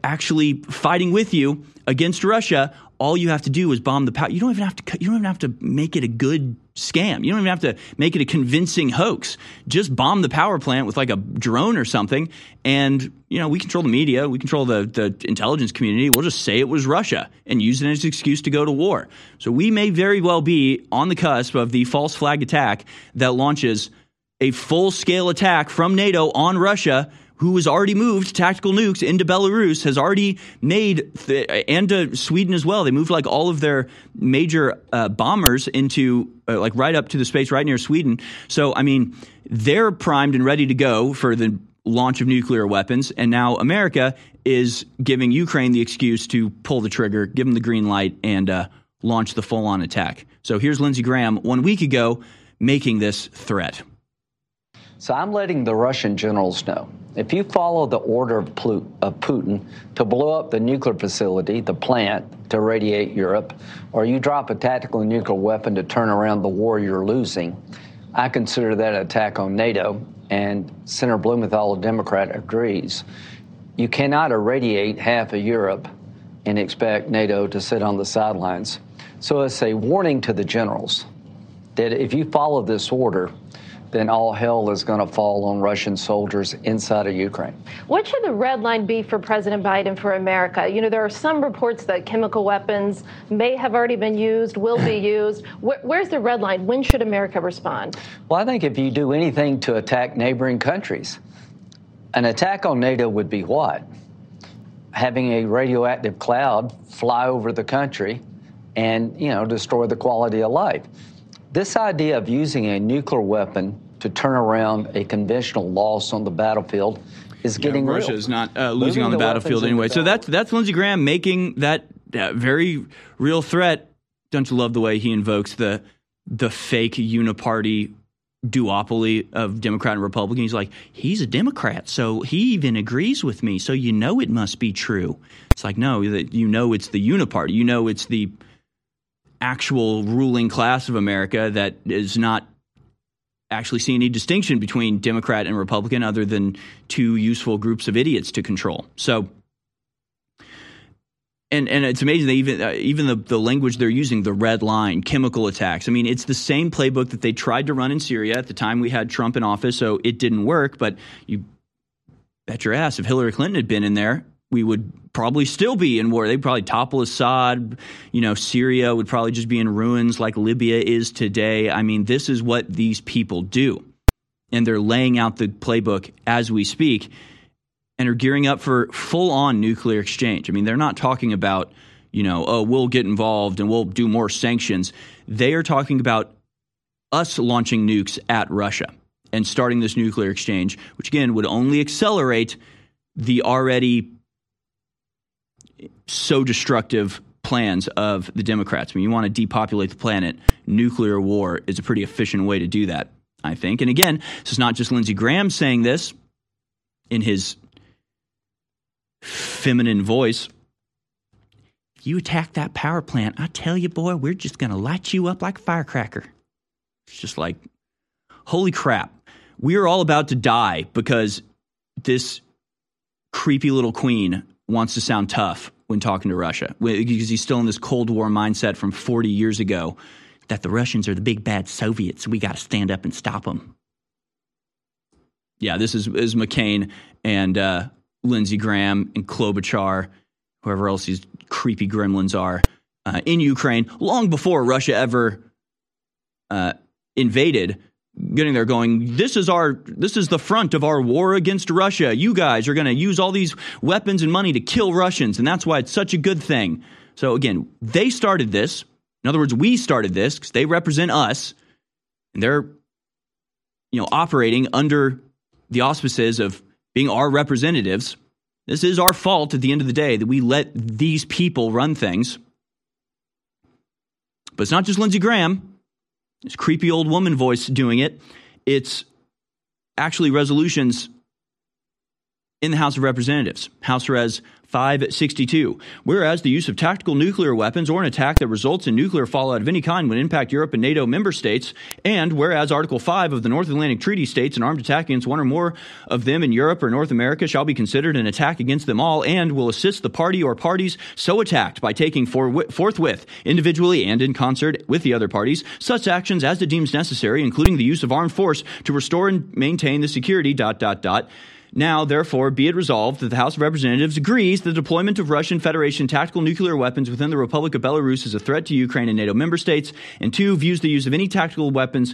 actually fighting with you against Russia. All you have to do is bomb the power. You don't even have to. You don't even have to make it a good scam. You don't even have to make it a convincing hoax. Just bomb the power plant with like a drone or something, and you know we control the media, we control the the intelligence community. We'll just say it was Russia and use it as an excuse to go to war. So we may very well be on the cusp of the false flag attack that launches a full scale attack from NATO on Russia who has already moved tactical nukes into Belarus, has already made, th- and to Sweden as well. They moved like all of their major uh, bombers into, uh, like right up to the space right near Sweden. So, I mean, they're primed and ready to go for the launch of nuclear weapons. And now America is giving Ukraine the excuse to pull the trigger, give them the green light, and uh, launch the full on attack. So here's Lindsey Graham one week ago making this threat. So I'm letting the Russian generals know if you follow the order of Putin to blow up the nuclear facility, the plant to radiate Europe, or you drop a tactical nuclear weapon to turn around the war you're losing, I consider that an attack on NATO, and Senator Blumenthal, a Democrat, agrees. You cannot irradiate half of Europe and expect NATO to sit on the sidelines. So it's a warning to the generals that if you follow this order, then all hell is going to fall on Russian soldiers inside of Ukraine. What should the red line be for President Biden for America? You know, there are some reports that chemical weapons may have already been used, will be used. where's the red line? When should America respond? Well, I think if you do anything to attack neighboring countries, an attack on NATO would be what? Having a radioactive cloud fly over the country and, you know, destroy the quality of life. This idea of using a nuclear weapon to turn around a conventional loss on the battlefield is getting yeah, Russia is not uh, losing on the, the battlefield anyway. So that's that's Lindsey Graham making that uh, very real threat. Don't you love the way he invokes the the fake uniparty duopoly of Democrat and Republican? He's like, he's a Democrat, so he even agrees with me. So you know it must be true. It's like no, that you know it's the uniparty. You know it's the actual ruling class of America that is not actually see any distinction between Democrat and Republican other than two useful groups of idiots to control. So, and and it's amazing that even uh, even the, the language they're using, the red line, chemical attacks. I mean, it's the same playbook that they tried to run in Syria at the time we had Trump in office, so it didn't work. But you bet your ass if Hillary Clinton had been in there, we would probably still be in war. They'd probably topple Assad. You know, Syria would probably just be in ruins like Libya is today. I mean, this is what these people do. And they're laying out the playbook as we speak and are gearing up for full on nuclear exchange. I mean, they're not talking about, you know, oh, we'll get involved and we'll do more sanctions. They are talking about us launching nukes at Russia and starting this nuclear exchange, which again would only accelerate the already so destructive plans of the Democrats. I mean, you want to depopulate the planet, nuclear war is a pretty efficient way to do that, I think. And again, this is not just Lindsey Graham saying this in his feminine voice. You attack that power plant, I tell you, boy, we're just going to light you up like a firecracker. It's just like, holy crap. We are all about to die because this creepy little queen wants to sound tough when talking to Russia because he's still in this Cold War mindset from 40 years ago that the Russians are the big bad Soviets. We got to stand up and stop them. Yeah, this is, is McCain and uh, Lindsey Graham and Klobuchar, whoever else these creepy gremlins are, uh, in Ukraine long before Russia ever uh, invaded getting there going this is our this is the front of our war against Russia. You guys are going to use all these weapons and money to kill Russians and that's why it's such a good thing. So again, they started this. In other words, we started this cuz they represent us and they're you know operating under the auspices of being our representatives. This is our fault at the end of the day that we let these people run things. But it's not just Lindsey Graham this creepy old woman voice doing it. It's actually resolutions in the House of Representatives, House Res 562. Whereas the use of tactical nuclear weapons or an attack that results in nuclear fallout of any kind would impact Europe and NATO member states, and whereas Article 5 of the North Atlantic Treaty states an armed attack against one or more of them in Europe or North America shall be considered an attack against them all and will assist the party or parties so attacked by taking forthwith, individually and in concert with the other parties, such actions as it deems necessary, including the use of armed force to restore and maintain the security, dot, dot, dot, now, therefore, be it resolved that the House of Representatives agrees the deployment of Russian Federation tactical nuclear weapons within the Republic of Belarus is a threat to Ukraine and NATO member states, and two, views the use of any tactical weapons.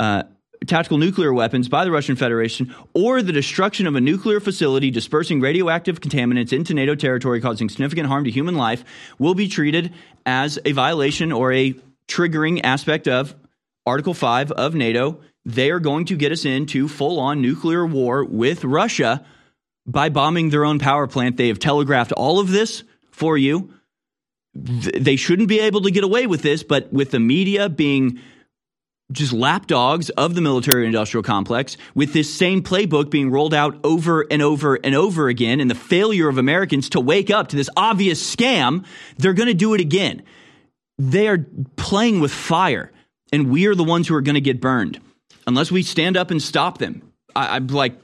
Uh, tactical nuclear weapons by the Russian Federation or the destruction of a nuclear facility dispersing radioactive contaminants into NATO territory causing significant harm to human life will be treated as a violation or a triggering aspect of Article 5 of NATO they are going to get us into full on nuclear war with Russia by bombing their own power plant. They have telegraphed all of this for you. They shouldn't be able to get away with this, but with the media being just lapdogs of the military industrial complex, with this same playbook being rolled out over and over and over again, and the failure of Americans to wake up to this obvious scam, they're going to do it again. They are playing with fire, and we are the ones who are going to get burned unless we stand up and stop them. I, I'm like,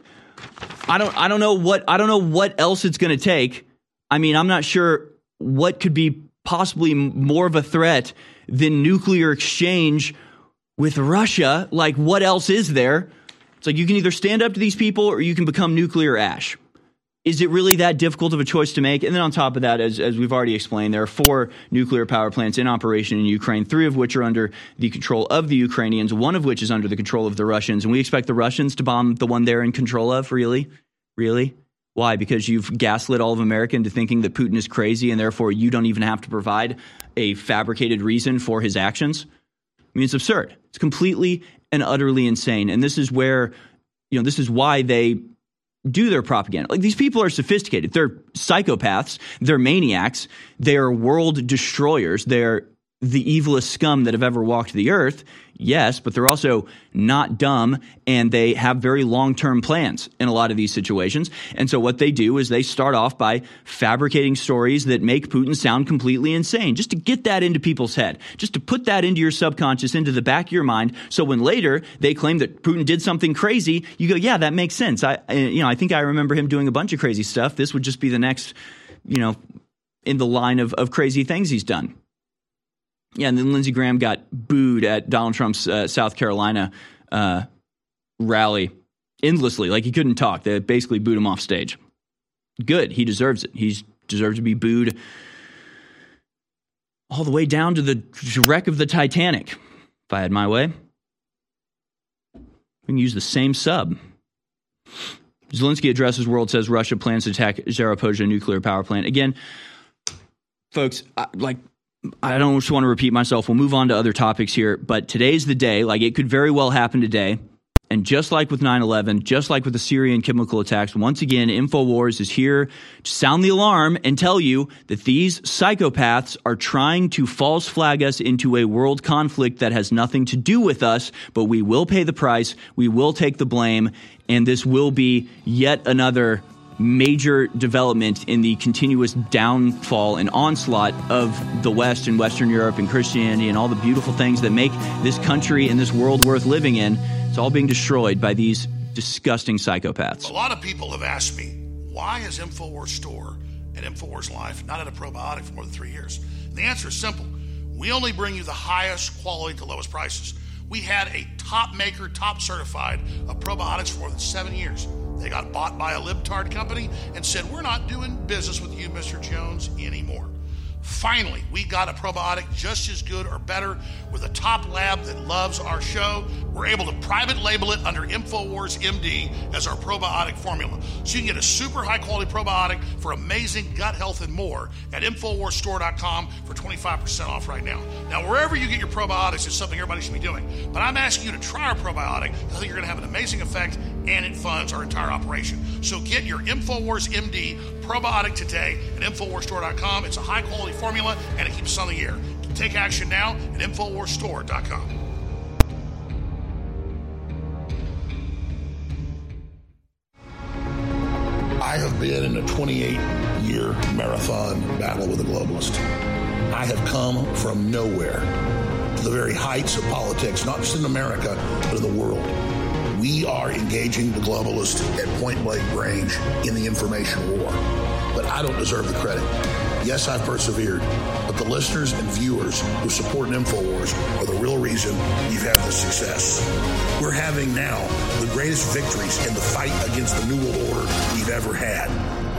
I don't, I don't know what, I don't know what else it's going to take. I mean, I'm not sure what could be possibly more of a threat than nuclear exchange with Russia, like what else is there? It's like you can either stand up to these people or you can become nuclear ash. Is it really that difficult of a choice to make? And then on top of that, as, as we've already explained, there are four nuclear power plants in operation in Ukraine, three of which are under the control of the Ukrainians, one of which is under the control of the Russians. And we expect the Russians to bomb the one they're in control of? Really? Really? Why? Because you've gaslit all of America into thinking that Putin is crazy and therefore you don't even have to provide a fabricated reason for his actions? I mean, it's absurd. It's completely and utterly insane. And this is where, you know, this is why they do their propaganda. Like these people are sophisticated. They're psychopaths. They're maniacs. They're world destroyers. They're the evilest scum that have ever walked the earth. Yes, but they're also not dumb and they have very long term plans in a lot of these situations. And so what they do is they start off by fabricating stories that make Putin sound completely insane, just to get that into people's head, just to put that into your subconscious, into the back of your mind. So when later they claim that Putin did something crazy, you go, yeah, that makes sense. I, you know, I think I remember him doing a bunch of crazy stuff. This would just be the next, you know, in the line of, of crazy things he's done. Yeah, and then Lindsey Graham got booed at Donald Trump's uh, South Carolina uh, rally endlessly. Like he couldn't talk. They basically booed him off stage. Good. He deserves it. He deserves to be booed all the way down to the wreck of the Titanic. If I had my way, we can use the same sub. Zelensky addresses world says Russia plans to attack Zaporozhye nuclear power plant. Again, folks, like I don't just want to repeat myself. We'll move on to other topics here, but today's the day. Like it could very well happen today. And just like with 9 11, just like with the Syrian chemical attacks, once again, InfoWars is here to sound the alarm and tell you that these psychopaths are trying to false flag us into a world conflict that has nothing to do with us, but we will pay the price, we will take the blame, and this will be yet another major development in the continuous downfall and onslaught of the West and Western Europe and Christianity and all the beautiful things that make this country and this world worth living in. It's all being destroyed by these disgusting psychopaths. A lot of people have asked me, why is InfoWars Store and InfoWars Life not at a probiotic for more than three years? And the answer is simple. We only bring you the highest quality to lowest prices. We had a top maker, top certified of probiotics for more than seven years. They got bought by a libtard company and said, We're not doing business with you, Mr. Jones, anymore. Finally, we got a probiotic just as good or better with a top lab that loves our show. We're able to private label it under InfoWars MD as our probiotic formula. So you can get a super high quality probiotic for amazing gut health and more at InfoWarsStore.com for 25% off right now. Now, wherever you get your probiotics is something everybody should be doing. But I'm asking you to try our probiotic. I think you're going to have an amazing effect and it funds our entire operation. So get your InfoWars MD probiotic today at InfoWarsStore.com. It's a high quality formula and it keeps us on the air. Take action now at InfoWarsStore.com. I have been in a 28 year marathon battle with a globalist. I have come from nowhere to the very heights of politics, not just in America, but in the world. We are engaging the globalist at point blank range in the information war. But I don't deserve the credit. Yes, I've persevered, but the listeners and viewers who support InfoWars are the real reason we've had this success. We're having now the greatest victories in the fight against the New World Order we've ever had.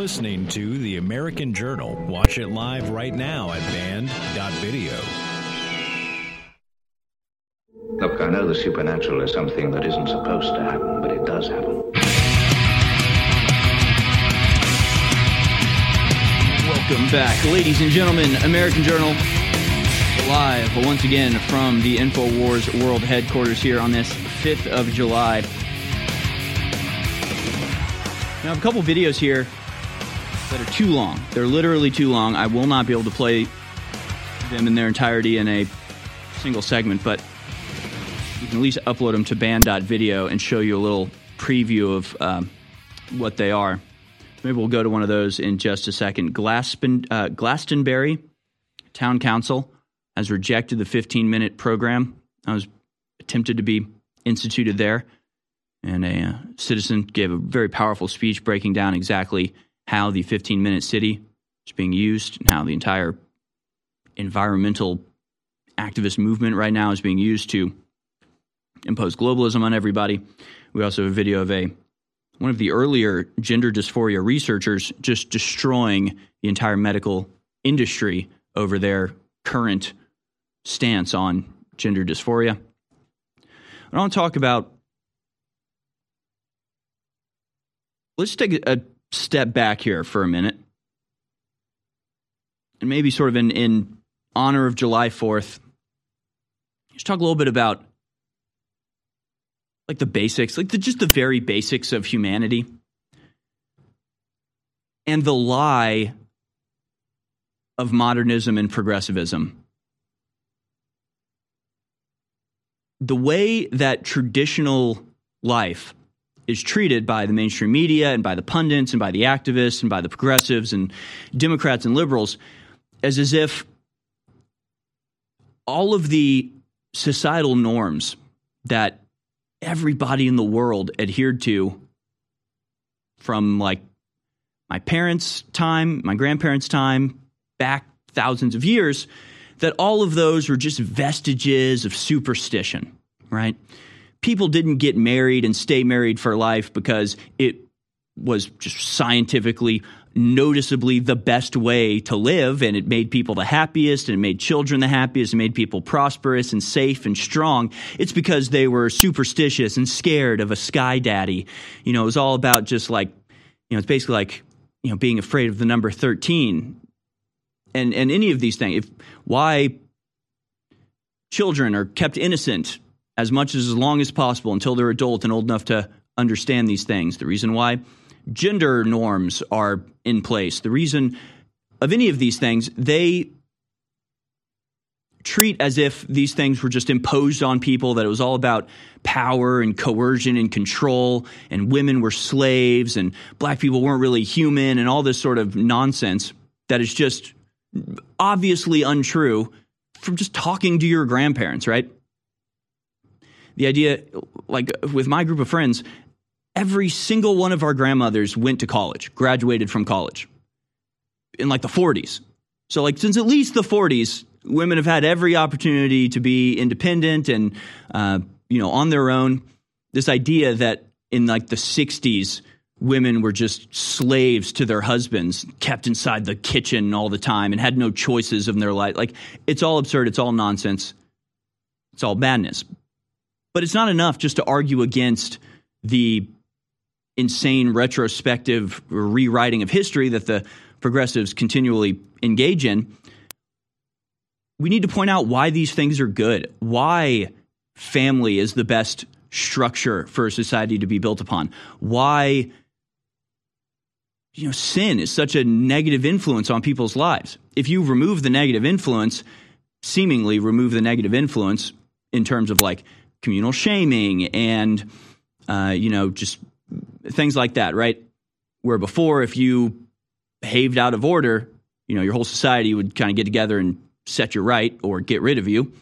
You're listening to The American Journal. Watch it live right now at band.video. Look, I know the supernatural is something that isn't supposed to happen, but it does happen. Welcome back, ladies and gentlemen. American Journal live once again from the InfoWars World Headquarters here on this 5th of July. Now, I have a couple videos here that are too long. They're literally too long. I will not be able to play them in their entirety in a single segment, but you can at least upload them to band.video and show you a little preview of um, what they are. Maybe we'll go to one of those in just a second. Glaston, uh, Glastonbury Town Council has rejected the 15 minute program. I was attempted to be instituted there. And a uh, citizen gave a very powerful speech breaking down exactly how the 15 minute city is being used and how the entire environmental activist movement right now is being used to impose globalism on everybody. We also have a video of a one of the earlier gender dysphoria researchers just destroying the entire medical industry over their current stance on gender dysphoria. I want to talk about. Let's take a step back here for a minute. And maybe sort of in, in honor of July 4th, let's talk a little bit about like the basics, like the, just the very basics of humanity and the lie of modernism and progressivism. The way that traditional life is treated by the mainstream media and by the pundits and by the activists and by the progressives and Democrats and liberals as as if all of the societal norms that everybody in the world adhered to from like my parents' time, my grandparents' time, back thousands of years, that all of those were just vestiges of superstition, right? People didn't get married and stay married for life because it was just scientifically noticeably the best way to live and it made people the happiest and it made children the happiest and made people prosperous and safe and strong. It's because they were superstitious and scared of a sky daddy. You know it was all about just like you know it's basically like you know being afraid of the number 13 and and any of these things if why children are kept innocent as much as as long as possible until they're adult and old enough to understand these things the reason why gender norms are in place. The reason of any of these things, they treat as if these things were just imposed on people, that it was all about power and coercion and control, and women were slaves, and black people weren't really human, and all this sort of nonsense that is just obviously untrue from just talking to your grandparents, right? The idea, like with my group of friends, every single one of our grandmothers went to college, graduated from college in like the 40s. So, like, since at least the 40s, women have had every opportunity to be independent and, uh, you know, on their own. This idea that in like the 60s, women were just slaves to their husbands, kept inside the kitchen all the time and had no choices in their life. Like, it's all absurd. It's all nonsense. It's all madness. But it's not enough just to argue against the insane retrospective rewriting of history that the progressives continually engage in, we need to point out why these things are good, why family is the best structure for a society to be built upon, why you know sin is such a negative influence on people's lives. If you remove the negative influence, seemingly remove the negative influence in terms of like communal shaming and uh, you know just things like that, right? Where before, if you behaved out of order, you know, your whole society would kind of get together and set you right or get rid of you.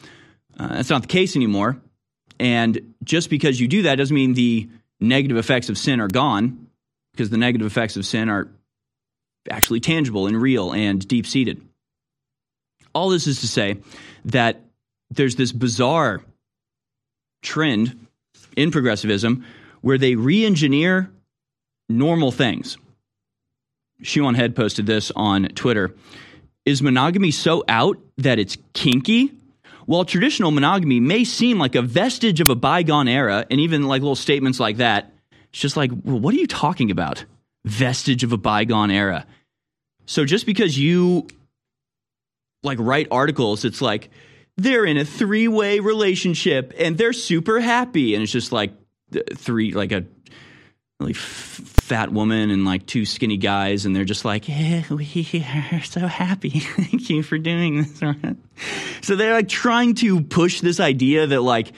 Uh, that's not the case anymore. And just because you do that doesn't mean the negative effects of sin are gone, because the negative effects of sin are actually tangible and real and deep seated. All this is to say that there's this bizarre trend in progressivism where they re engineer normal things. Shoe Head posted this on Twitter. Is monogamy so out that it's kinky? While traditional monogamy may seem like a vestige of a bygone era, and even like little statements like that, it's just like, well, what are you talking about? Vestige of a bygone era. So just because you like write articles, it's like they're in a three way relationship and they're super happy. And it's just like, uh, three like a really f- fat woman and like two skinny guys and they're just like yeah we are so happy thank you for doing this so they're like trying to push this idea that like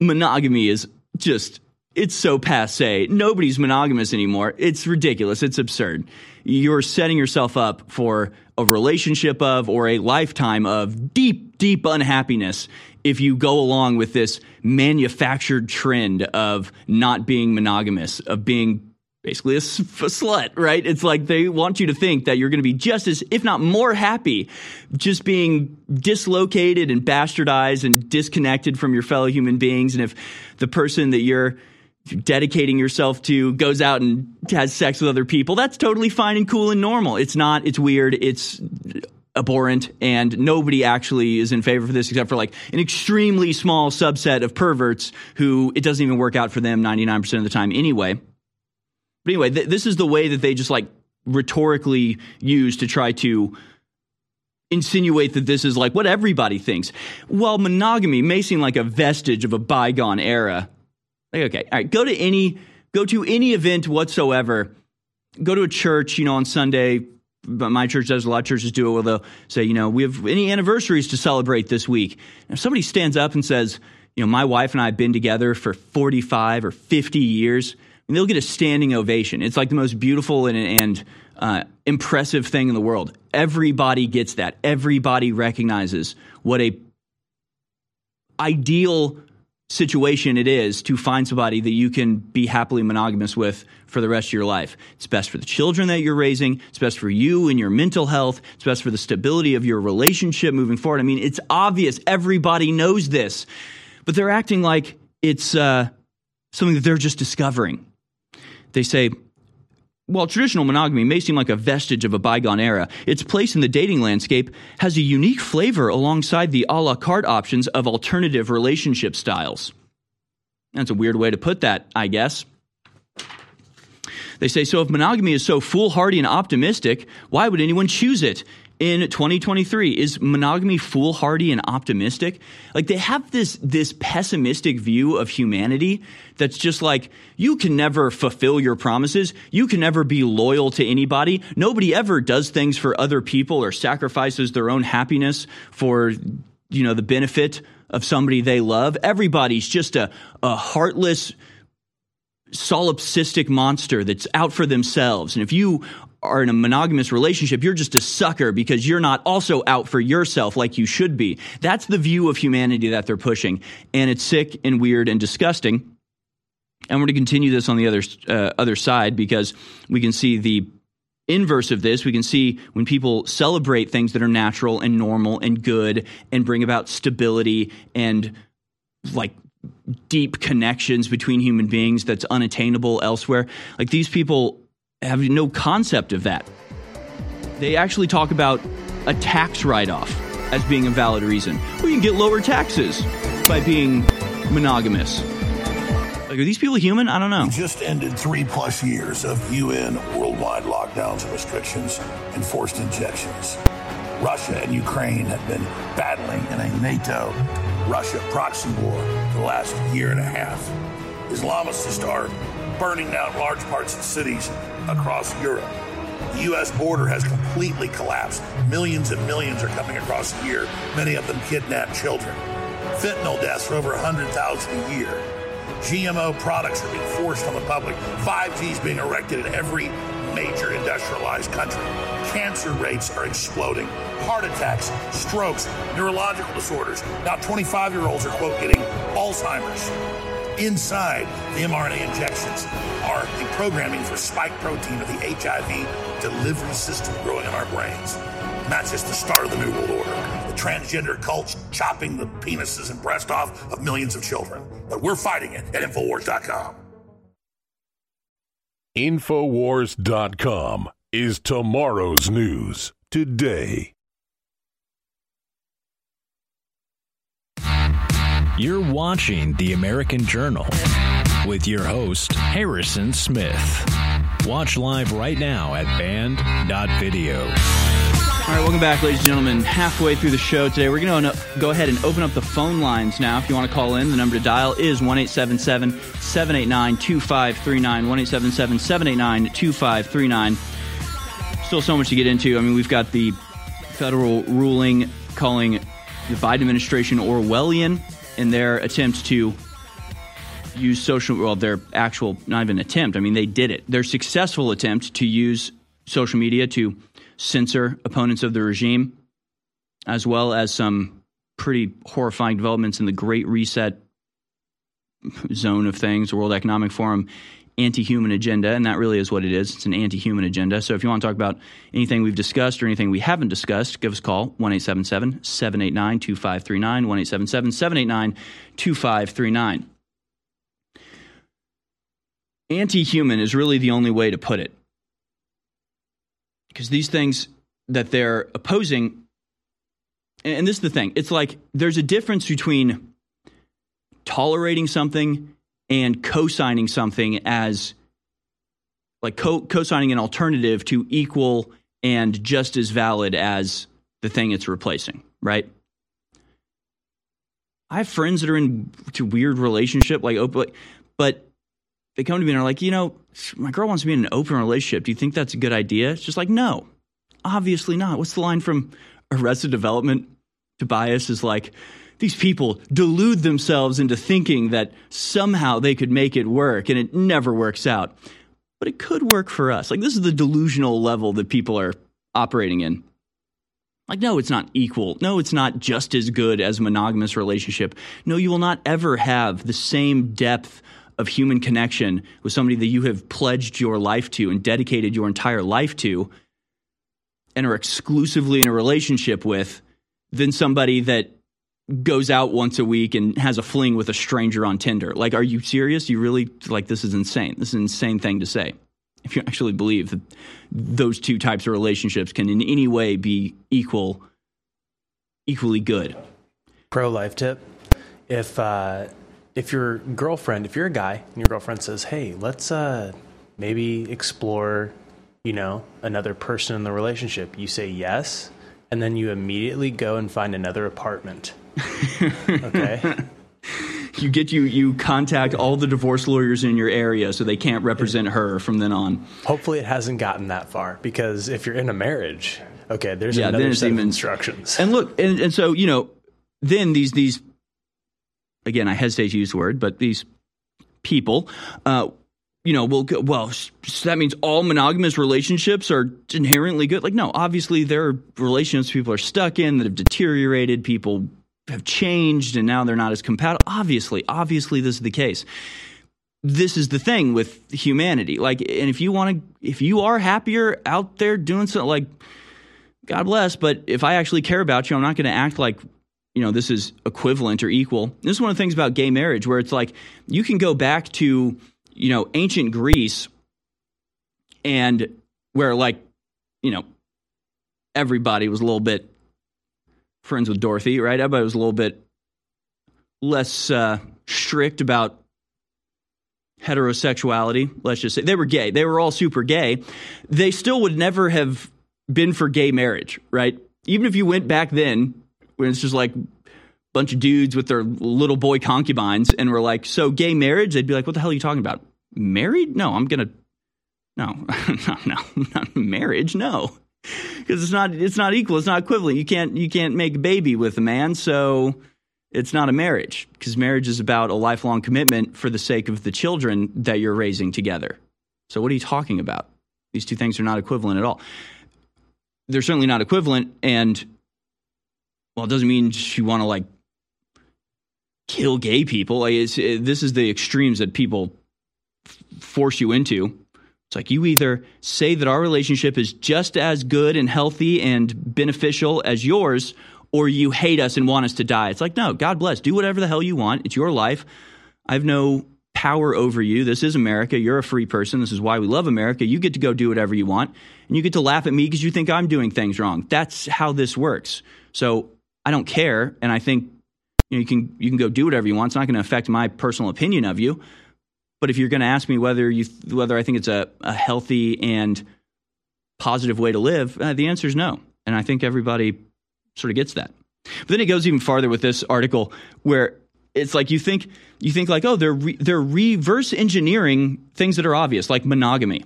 monogamy is just it's so passe. Nobody's monogamous anymore. It's ridiculous. It's absurd. You're setting yourself up for a relationship of or a lifetime of deep, deep unhappiness if you go along with this manufactured trend of not being monogamous, of being basically a, slut, right? It's like they want you to think that you're going to be just as, if not more happy, just being dislocated and bastardized and disconnected from your fellow human beings. And if the person that you're dedicating yourself to goes out and has sex with other people, that's totally fine and cool and normal. It's not, it's weird, it's abhorrent, and nobody actually is in favor of this except for like an extremely small subset of perverts who it doesn't even work out for them 99% of the time anyway. But anyway, th- this is the way that they just like rhetorically use to try to insinuate that this is like what everybody thinks. While monogamy may seem like a vestige of a bygone era, like, okay, all right, go to any go to any event whatsoever. Go to a church, you know, on Sunday. But my church does. A lot of churches do it. Where they'll say, you know, we have any anniversaries to celebrate this week. And if somebody stands up and says, you know, my wife and I have been together for forty-five or fifty years, and they'll get a standing ovation. It's like the most beautiful and, and uh, impressive thing in the world. Everybody gets that. Everybody recognizes what a ideal situation it is to find somebody that you can be happily monogamous with for the rest of your life. It's best for the children that you're raising. It's best for you and your mental health. It's best for the stability of your relationship moving forward. I mean, it's obvious. Everybody knows this, but they're acting like it's uh, something that they're just discovering. They say, while traditional monogamy may seem like a vestige of a bygone era, its place in the dating landscape has a unique flavor alongside the a la carte options of alternative relationship styles. That's a weird way to put that, I guess. They say, so if monogamy is so foolhardy and optimistic, why would anyone choose it? In 2023, is monogamy foolhardy and optimistic? Like they have this this pessimistic view of humanity that's just like you can never fulfill your promises, you can never be loyal to anybody. Nobody ever does things for other people or sacrifices their own happiness for you know the benefit of somebody they love. Everybody's just a, a heartless solipsistic monster that's out for themselves. And if you are in a monogamous relationship, you're just a sucker because you're not also out for yourself like you should be. That's the view of humanity that they're pushing. And it's sick and weird and disgusting. And we're going to continue this on the other, uh, other side because we can see the inverse of this. We can see when people celebrate things that are natural and normal and good and bring about stability and like deep connections between human beings that's unattainable elsewhere. Like these people have no concept of that. They actually talk about a tax write off as being a valid reason. We can get lower taxes by being monogamous. Like, are these people human? I don't know. We just ended three plus years of UN worldwide lockdowns and restrictions and forced injections. Russia and Ukraine have been battling in a NATO Russia proxy war for the last year and a half. Islamicists are burning down large parts of cities across Europe. The U.S. border has completely collapsed. Millions and millions are coming across year, many of them kidnapped children. Fentanyl deaths are over 100,000 a year. GMO products are being forced on the public. 5G is being erected in every major industrialized country. Cancer rates are exploding. Heart attacks, strokes, neurological disorders. Now 25 year olds are, quote, getting Alzheimer's. Inside the mRNA injections are the programming for spike protein of the HIV delivery system growing in our brains. That's just the start of the New World Order. The transgender cults chopping the penises and breast off of millions of children. But we're fighting it at Infowars.com. Infowars.com is tomorrow's news today. You're watching The American Journal with your host, Harrison Smith. Watch live right now at band.video. All right, welcome back, ladies and gentlemen. Halfway through the show today, we're going to go ahead and open up the phone lines now. If you want to call in, the number to dial is 1 789 2539. 1 789 2539. Still so much to get into. I mean, we've got the federal ruling calling the Biden administration Orwellian in their attempt to use social well their actual not even attempt i mean they did it. Their successful attempt to use social media to censor opponents of the regime as well as some pretty horrifying developments in the great reset zone of things world economic forum anti-human agenda and that really is what it is. It's an anti-human agenda. So if you want to talk about anything we've discussed or anything we haven't discussed give us a call 1-877-789-2539 1-877-789-2539 anti-human is really the only way to put it. Because these things that they're opposing and this is the thing it's like there's a difference between tolerating something and co-signing something as like co- co-signing an alternative to equal and just as valid as the thing it's replacing right? I have friends that are in to weird relationship like open but they come to me and are like you know my girl wants to be in an open relationship. Do you think that's a good idea? It's just like no obviously not. What's the line from arrested development? Tobias is like these people delude themselves into thinking that somehow they could make it work and it never works out. But it could work for us. Like, this is the delusional level that people are operating in. Like, no, it's not equal. No, it's not just as good as a monogamous relationship. No, you will not ever have the same depth of human connection with somebody that you have pledged your life to and dedicated your entire life to and are exclusively in a relationship with than somebody that goes out once a week and has a fling with a stranger on Tinder. Like, are you serious? You really like this is insane. This is an insane thing to say. If you actually believe that those two types of relationships can in any way be equal, equally good. Pro life tip: if uh, if your girlfriend, if you're a guy and your girlfriend says, "Hey, let's uh, maybe explore," you know, another person in the relationship, you say yes, and then you immediately go and find another apartment okay. you get you you contact all the divorce lawyers in your area so they can't represent her from then on. Hopefully, it hasn't gotten that far because if you're in a marriage, okay, there's yeah, another set even, of instructions. And look, and, and so you know, then these these again, I hesitate to use the word, but these people. Uh, you know, will go, well, so that means all monogamous relationships are inherently good. Like, no, obviously there are relationships people are stuck in that have deteriorated. People have changed and now they're not as compatible. Obviously, obviously, this is the case. This is the thing with humanity. Like, and if you want to, if you are happier out there doing something, like, God bless. But if I actually care about you, I'm not going to act like, you know, this is equivalent or equal. This is one of the things about gay marriage where it's like you can go back to, you know, ancient Greece and where, like, you know, everybody was a little bit friends with Dorothy, right? Everybody was a little bit less uh, strict about heterosexuality. Let's just say they were gay. They were all super gay. They still would never have been for gay marriage, right? Even if you went back then, when it's just like a bunch of dudes with their little boy concubines and were like, so gay marriage, they'd be like, what the hell are you talking about? Married? No, I'm going to, no, no, no, not marriage. No because it's not it's not equal. It's not equivalent. You can't you can't make a baby with a man, so it's not a marriage because marriage is about a lifelong commitment for the sake of the children that you're raising together. So what are you talking about? These two things are not equivalent at all. They're certainly not equivalent, and well, it doesn't mean you want to like kill gay people. Like it, this is the extremes that people f- force you into. Like you either say that our relationship is just as good and healthy and beneficial as yours, or you hate us and want us to die. It's like, no, God bless. Do whatever the hell you want. It's your life. I have no power over you. This is America. You're a free person. This is why we love America. You get to go do whatever you want. And you get to laugh at me because you think I'm doing things wrong. That's how this works. So I don't care. And I think you, know, you can you can go do whatever you want. It's not going to affect my personal opinion of you. But if you're going to ask me whether you whether I think it's a, a healthy and positive way to live, uh, the answer is no. And I think everybody sort of gets that. But then it goes even farther with this article where it's like you think you think like oh they're re, they're reverse engineering things that are obvious like monogamy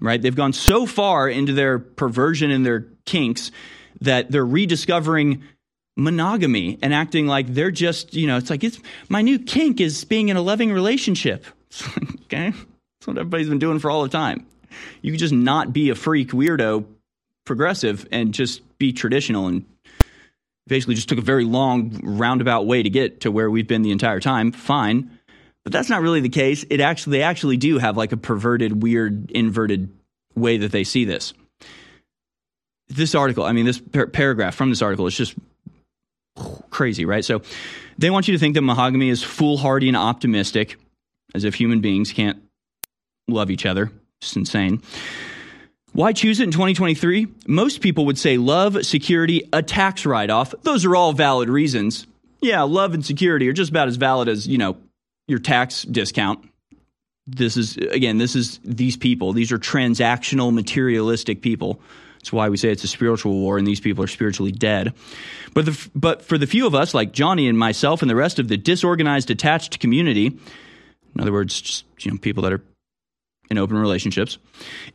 right they've gone so far into their perversion and their kinks that they're rediscovering monogamy and acting like they're just, you know, it's like it's my new kink is being in a loving relationship. Okay? That's what everybody's been doing for all the time. You can just not be a freak, weirdo, progressive, and just be traditional and basically just took a very long roundabout way to get to where we've been the entire time. Fine. But that's not really the case. It actually they actually do have like a perverted, weird, inverted way that they see this. This article, I mean, this par- paragraph from this article is just crazy, right? So they want you to think that mahogany is foolhardy and optimistic, as if human beings can't love each other. It's insane. Why choose it in 2023? Most people would say love, security, a tax write off. Those are all valid reasons. Yeah, love and security are just about as valid as, you know, your tax discount. This is, again, this is these people. These are transactional, materialistic people. That's why we say it's a spiritual war and these people are spiritually dead. But, the, but for the few of us, like Johnny and myself and the rest of the disorganized, detached community, in other words, just, you know, people that are in open relationships.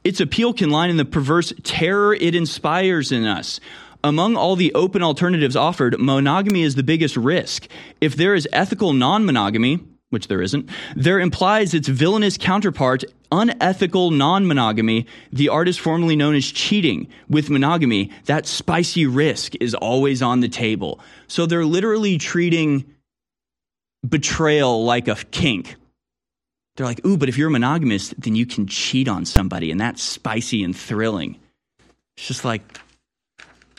Its appeal can lie in the perverse terror it inspires in us. Among all the open alternatives offered, monogamy is the biggest risk. If there is ethical non monogamy, which there isn't, there implies its villainous counterpart, unethical non monogamy, the art is formerly known as cheating. With monogamy, that spicy risk is always on the table. So they're literally treating betrayal like a kink they're like, ooh, but if you're a monogamous, then you can cheat on somebody, and that's spicy and thrilling. It's just like,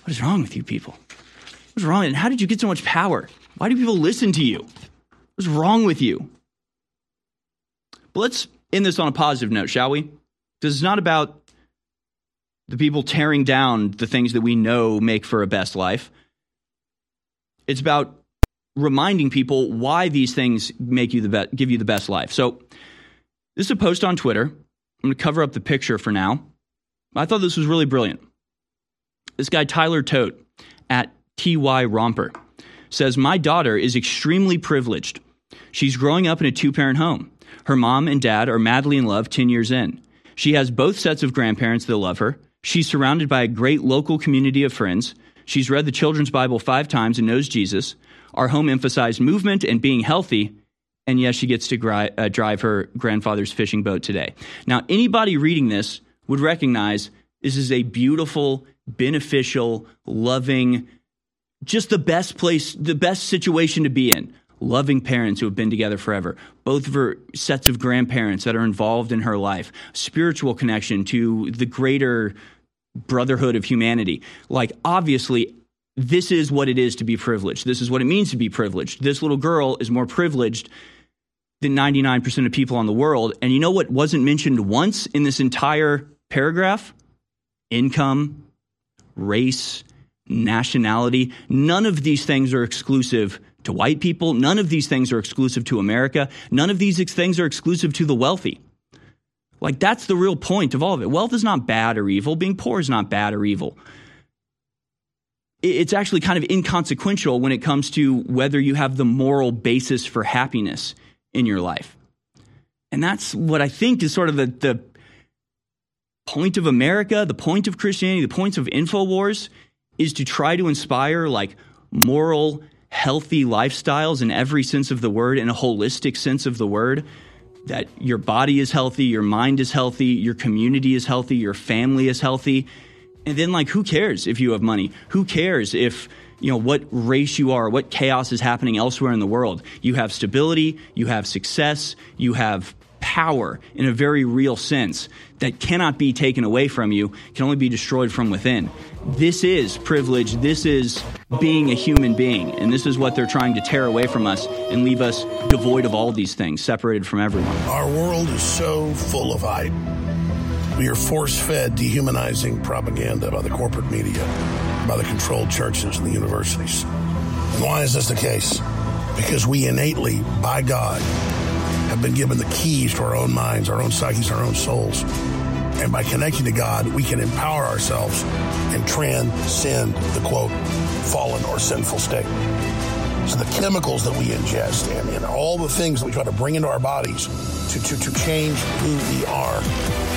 what is wrong with you people? What's wrong? And how did you get so much power? Why do people listen to you? What's wrong with you? But let's end this on a positive note, shall we? Because it's not about the people tearing down the things that we know make for a best life. It's about reminding people why these things make you the be- give you the best life. So this is a post on Twitter. I'm going to cover up the picture for now. I thought this was really brilliant. This guy Tyler Tote at TY Romper says my daughter is extremely privileged. She's growing up in a two-parent home. Her mom and dad are madly in love 10 years in. She has both sets of grandparents that love her. She's surrounded by a great local community of friends. She's read the children's Bible 5 times and knows Jesus. Our home emphasized movement and being healthy, and yes, she gets to gri- uh, drive her grandfather's fishing boat today. Now, anybody reading this would recognize this is a beautiful, beneficial, loving, just the best place, the best situation to be in. Loving parents who have been together forever, both of her sets of grandparents that are involved in her life, spiritual connection to the greater brotherhood of humanity. Like, obviously, this is what it is to be privileged. This is what it means to be privileged. This little girl is more privileged than 99% of people on the world. And you know what wasn't mentioned once in this entire paragraph? Income, race, nationality. None of these things are exclusive to white people. None of these things are exclusive to America. None of these things are exclusive to the wealthy. Like, that's the real point of all of it. Wealth is not bad or evil. Being poor is not bad or evil it's actually kind of inconsequential when it comes to whether you have the moral basis for happiness in your life. And that's what I think is sort of the, the point of America, the point of Christianity, the points of InfoWars is to try to inspire like moral, healthy lifestyles in every sense of the word, in a holistic sense of the word. That your body is healthy, your mind is healthy, your community is healthy, your family is healthy and then, like, who cares if you have money? Who cares if, you know, what race you are, what chaos is happening elsewhere in the world? You have stability, you have success, you have power in a very real sense that cannot be taken away from you, can only be destroyed from within. This is privilege. This is being a human being. And this is what they're trying to tear away from us and leave us devoid of all these things, separated from everyone. Our world is so full of hype we are force fed dehumanizing propaganda by the corporate media, by the controlled churches and the universities. And why is this the case? Because we innately, by God, have been given the keys to our own minds, our own psyches, our own souls. And by connecting to God, we can empower ourselves and transcend the quote, fallen or sinful state. So the chemicals that we ingest and, and all the things that we try to bring into our bodies to, to, to change who we are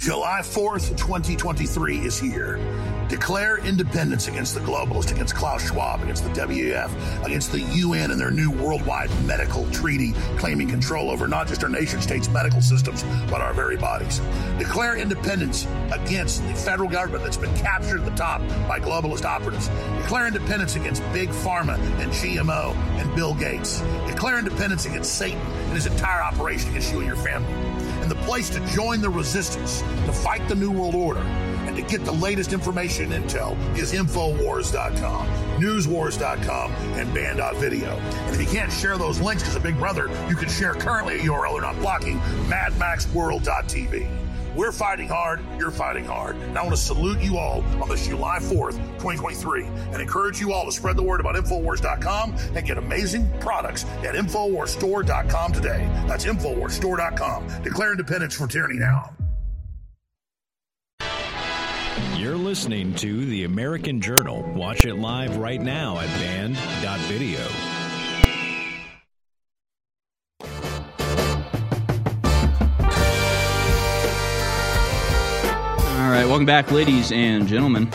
July 4th, 2023 is here. Declare independence against the globalists, against Klaus Schwab, against the WEF, against the UN and their new worldwide medical treaty claiming control over not just our nation states' medical systems, but our very bodies. Declare independence against the federal government that's been captured at the top by globalist operatives. Declare independence against Big Pharma and GMO and Bill Gates. Declare independence against Satan and his entire operation against you and your family. The place to join the resistance, to fight the New World Order, and to get the latest information and intel is Infowars.com, Newswars.com, and Band.video. And if you can't share those links because of Big Brother, you can share currently a URL they're not blocking, MadMaxWorld.tv. We're fighting hard, you're fighting hard. And I want to salute you all on this July 4th, 2023, and encourage you all to spread the word about Infowars.com and get amazing products at InfoWarsStore.com today. That's InfoWarsStore.com. Declare independence from tyranny now. You're listening to The American Journal. Watch it live right now at band.video. welcome back, ladies and gentlemen.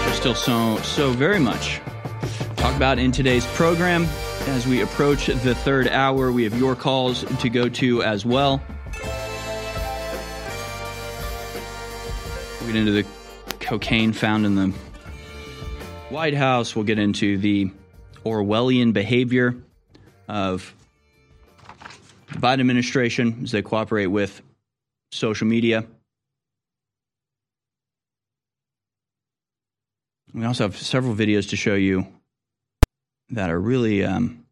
There's still so so very much talk about in today's program. As we approach the third hour, we have your calls to go to as well. We'll get into the cocaine found in the White House. We'll get into the Orwellian behavior of the Biden administration as they cooperate with social media. We also have several videos to show you that are really, um,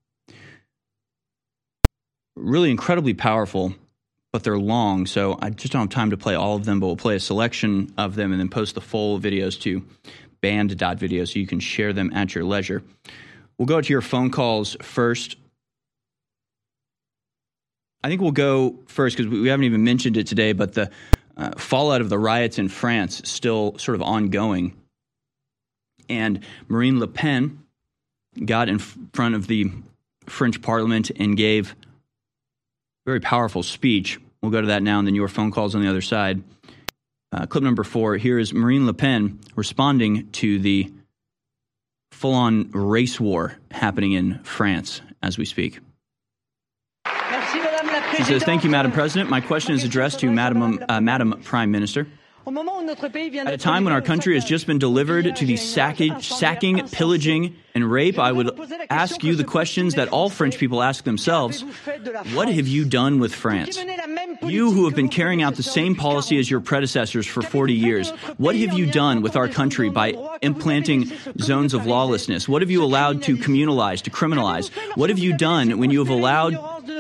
really incredibly powerful, but they're long. So I just don't have time to play all of them, but we'll play a selection of them and then post the full videos to band.video so you can share them at your leisure. We'll go to your phone calls first. I think we'll go first because we haven't even mentioned it today, but the uh, fallout of the riots in France still sort of ongoing. And Marine Le Pen got in front of the French parliament and gave a very powerful speech. We'll go to that now, and then your phone calls on the other side. Uh, clip number four here is Marine Le Pen responding to the full on race war happening in France as we speak. She says, Thank you, Madam President. My question is addressed to Madam, uh, Madam Prime Minister. At a time when our country has just been delivered to the sacking, pillaging, and rape, I would ask you the questions that all French people ask themselves What have you done with France? You who have been carrying out the same policy as your predecessors for 40 years, what have you done with our country by implanting zones of lawlessness? What have you allowed to communalize, to criminalize? What have you done when you have allowed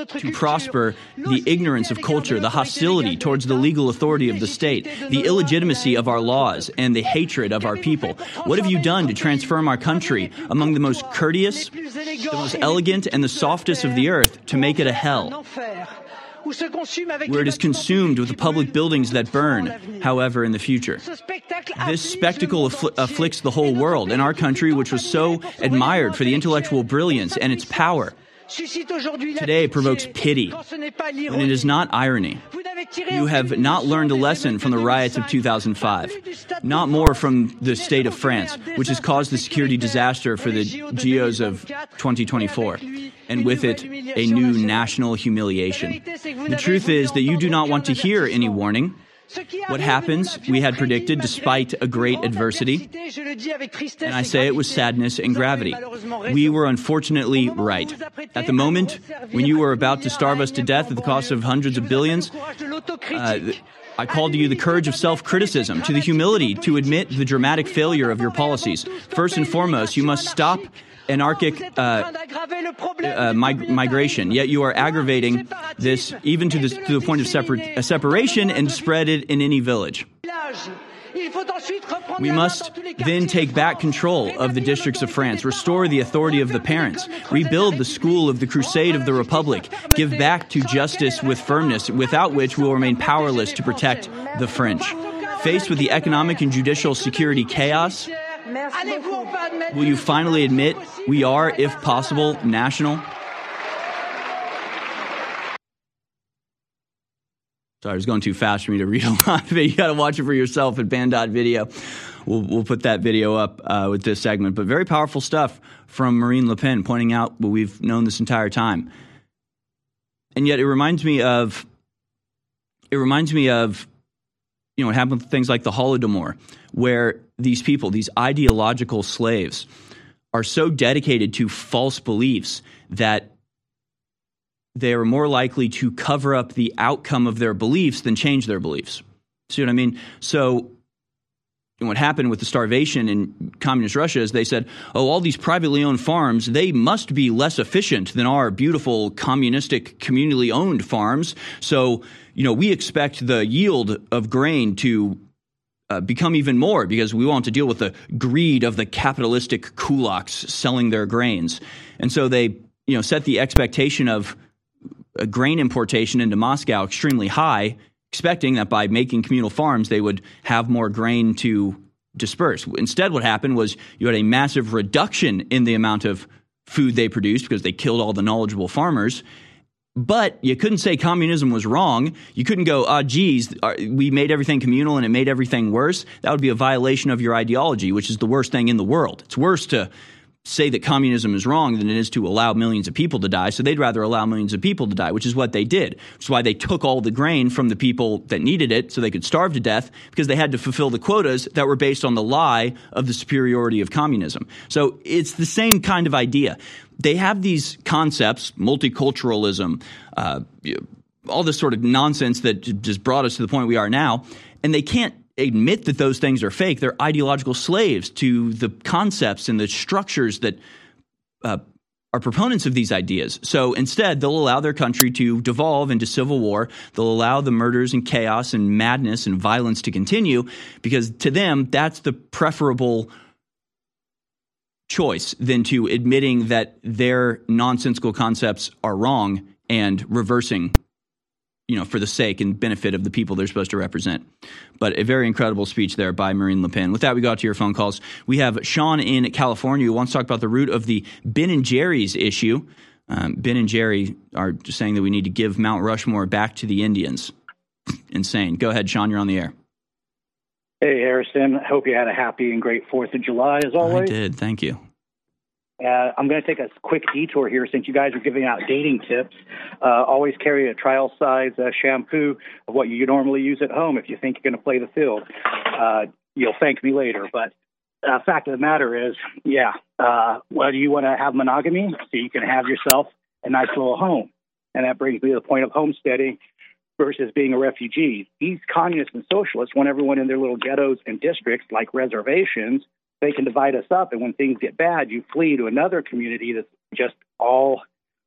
to prosper the ignorance of culture, the hostility towards the legal authority of the state, the illegitimacy of our laws, and the hatred of our people? What have you done to transform our country among the most courteous, the most elegant, and the softest of the earth to make it a hell? where it is consumed with the public buildings that burn, however, in the future. This spectacle affl- afflicts the whole world, and our country, which was so admired for the intellectual brilliance and its power, today provokes pity, and it is not irony. You have not learned a lesson from the riots of 2005, not more from the state of France, which has caused the security disaster for the GEOs of 2024, and with it, a new national humiliation. The truth is that you do not want to hear any warning. What happens, we had predicted despite a great adversity. And I say it with sadness and gravity. We were unfortunately right. At the moment, when you were about to starve us to death at the cost of hundreds of billions, uh, I call to you the courage of self criticism, to the humility to admit the dramatic failure of your policies. First and foremost, you must stop anarchic uh, uh, mig- migration. Yet you are aggravating this even to, this, to the point of separ- separation and spread it in any village. We must then take back control of the districts of France, restore the authority of the parents, rebuild the school of the crusade of the Republic, give back to justice with firmness, without which we will remain powerless to protect the French. Faced with the economic and judicial security chaos, will you finally admit we are, if possible, national? Sorry, I was going too fast for me to read a lot of it. You got to watch it for yourself at band.video. We'll, we'll put that video up uh, with this segment. But very powerful stuff from Marine Le Pen pointing out what we've known this entire time. And yet it reminds me of it reminds me of you know what happened with things like the Holodomor, where these people, these ideological slaves, are so dedicated to false beliefs that they are more likely to cover up the outcome of their beliefs than change their beliefs. See what I mean? So, what happened with the starvation in communist Russia is they said, oh, all these privately owned farms, they must be less efficient than our beautiful communistic communally owned farms. So, you know, we expect the yield of grain to uh, become even more because we want to deal with the greed of the capitalistic kulaks selling their grains. And so they, you know, set the expectation of grain importation into Moscow extremely high, expecting that by making communal farms, they would have more grain to disperse. Instead, what happened was you had a massive reduction in the amount of food they produced because they killed all the knowledgeable farmers. But you couldn't say communism was wrong. You couldn't go, ah, oh, geez, we made everything communal and it made everything worse. That would be a violation of your ideology, which is the worst thing in the world. It's worse to say that communism is wrong than it is to allow millions of people to die. So they'd rather allow millions of people to die, which is what they did. Which is why they took all the grain from the people that needed it so they could starve to death because they had to fulfill the quotas that were based on the lie of the superiority of communism. So it's the same kind of idea. They have these concepts, multiculturalism, uh, all this sort of nonsense that just brought us to the point we are now, and they can't admit that those things are fake. They're ideological slaves to the concepts and the structures that uh, are proponents of these ideas. So instead, they'll allow their country to devolve into civil war. They'll allow the murders and chaos and madness and violence to continue because to them, that's the preferable choice than to admitting that their nonsensical concepts are wrong and reversing you know, for the sake and benefit of the people they're supposed to represent. But a very incredible speech there by Marine Le Pen. With that, we got to your phone calls. We have Sean in California who wants to talk about the root of the Ben and Jerry's issue. Um, ben and Jerry are saying that we need to give Mount Rushmore back to the Indians. Insane. Go ahead, Sean. You're on the air. Hey, Harrison. I hope you had a happy and great 4th of July, as always. I did. Thank you. Uh, I'm going to take a quick detour here since you guys are giving out dating tips. Uh, always carry a trial size uh, shampoo of what you normally use at home if you think you're going to play the field. Uh, you'll thank me later. But uh, fact of the matter is, yeah, uh, well, you want to have monogamy so you can have yourself a nice little home. And that brings me to the point of homesteading versus being a refugee. These communists and socialists want everyone in their little ghettos and districts, like reservations, they can divide us up. And when things get bad, you flee to another community that's just all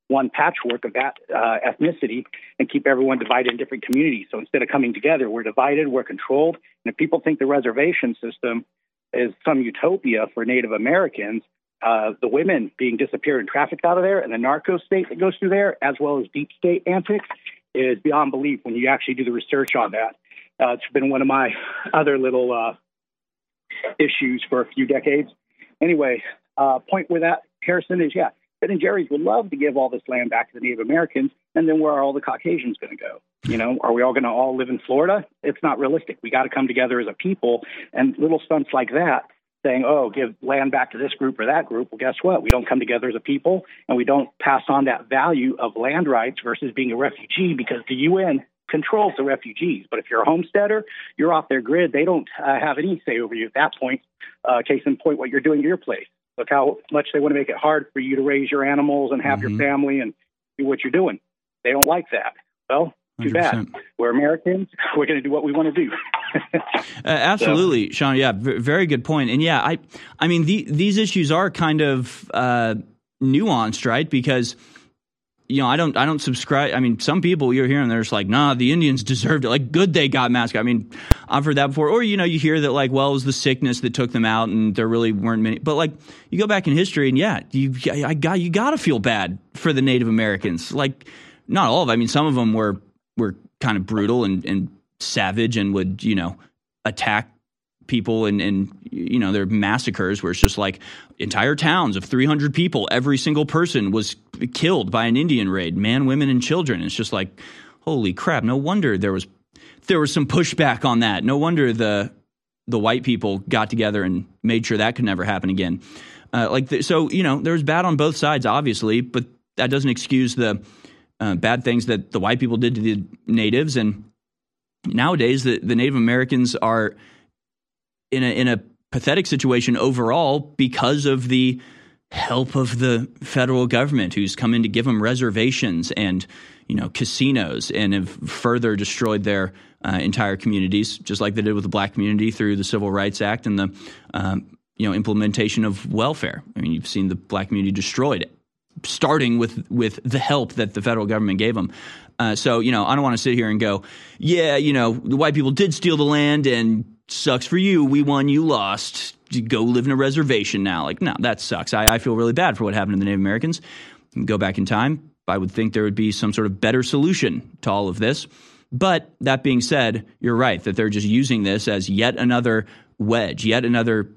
one patchwork of that uh, ethnicity and keep everyone divided in different communities. So instead of coming together, we're divided, we're controlled. And if people think the reservation system is some utopia for Native Americans, uh, the women being disappeared and trafficked out of there, and the narco state that goes through there, as well as deep state antics, is beyond belief when you actually do the research on that. Uh, it's been one of my other little uh, issues for a few decades. Anyway, uh, point with that, Harrison, is yeah, Ben and Jerry's would love to give all this land back to the Native Americans, and then where are all the Caucasians going to go? You know, are we all going to all live in Florida? It's not realistic. We got to come together as a people, and little stunts like that, saying, "Oh, give land back to this group or that group." Well, guess what? We don't come together as a people, and we don't pass on that value of land rights versus being a refugee because the UN controls the refugees. But if you're a homesteader, you're off their grid. They don't uh, have any say over you at that point. Uh, case in point, what you're doing to your place. Look how much they want to make it hard for you to raise your animals and have mm-hmm. your family and do what you're doing. They don't like that. Well, too 100%. bad. We're Americans. We're going to do what we want to do. uh, absolutely, so. Sean. Yeah, v- very good point. And yeah, I, I mean, the, these issues are kind of uh, nuanced, right? Because you know, I don't, I don't subscribe. I mean, some people you're hearing, they're just like, nah, the Indians deserved it. Like, good they got massacred. I mean, I've heard that before. Or, you know, you hear that, like, well, it was the sickness that took them out and there really weren't many. But, like, you go back in history and, yeah, you, I got, you got to feel bad for the Native Americans. Like, not all of them. I mean, some of them were, were kind of brutal and, and savage and would, you know, attack people and, and you know there are massacres where it's just like entire towns of 300 people every single person was killed by an indian raid man women and children. It's just like holy crap no wonder there was there was some pushback on that. No wonder the the white people got together and made sure that could never happen again. Uh, like the, so you know there was bad on both sides obviously but that doesn't excuse the uh, bad things that the white people did to the natives. And nowadays the, the native americans are in a in a pathetic situation overall because of the help of the federal government who's come in to give them reservations and you know casinos and have further destroyed their uh, entire communities just like they did with the black community through the civil rights act and the um, you know implementation of welfare. I mean you've seen the black community destroyed starting with with the help that the federal government gave them. Uh, so you know i don't want to sit here and go yeah you know the white people did steal the land and sucks for you. We won, you lost. Go live in a reservation now. Like, no, that sucks. I, I feel really bad for what happened to the Native Americans. Go back in time. I would think there would be some sort of better solution to all of this. But that being said, you're right that they're just using this as yet another wedge, yet another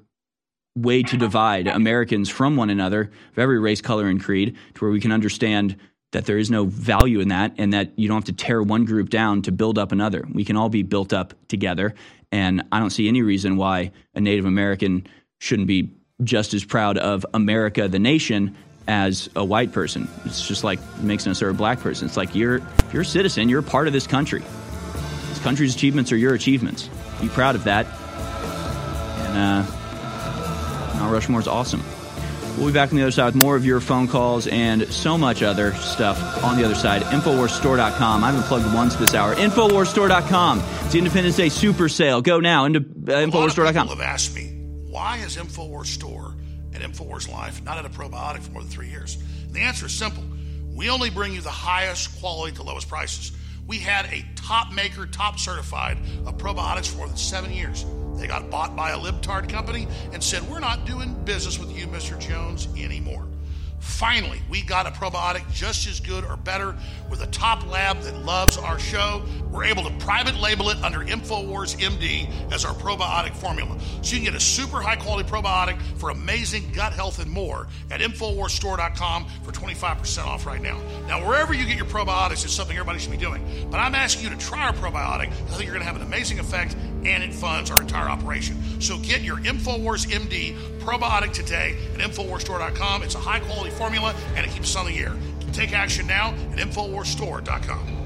way to divide Americans from one another of every race, color, and creed to where we can understand that there is no value in that and that you don't have to tear one group down to build up another. We can all be built up together. And I don't see any reason why a Native American shouldn't be just as proud of America, the nation, as a white person. It's just like makes us a black person. It's like you're if you're a citizen, you're a part of this country. This country's achievements are your achievements. Be proud of that. And uh, Mount Rushmore is awesome. We'll be back on the other side with more of your phone calls and so much other stuff on the other side. Infowarsstore.com. I haven't plugged once this hour. Infowarsstore.com. It's the Independence Day super sale. Go now into uh, Infowarsstore.com. People have asked me, why is Infowars Store and Infowars Life not at a probiotic for more than three years? And the answer is simple. We only bring you the highest quality to lowest prices. We had a top maker, top certified of probiotics for more than seven years. They got bought by a libtard company and said, We're not doing business with you, Mr. Jones, anymore. Finally, we got a probiotic just as good or better with a top lab that loves our show. We're able to private label it under InfoWars MD as our probiotic formula. So you can get a super high quality probiotic for amazing gut health and more at InfoWarsStore.com for 25% off right now. Now, wherever you get your probiotics is something everybody should be doing. But I'm asking you to try our probiotic. I think you're going to have an amazing effect and it funds our entire operation. So get your InfoWars MD probiotic today at InfoWarsStore.com. It's a high quality formula and it keeps us on the air. Take action now at InfoWarsStore.com.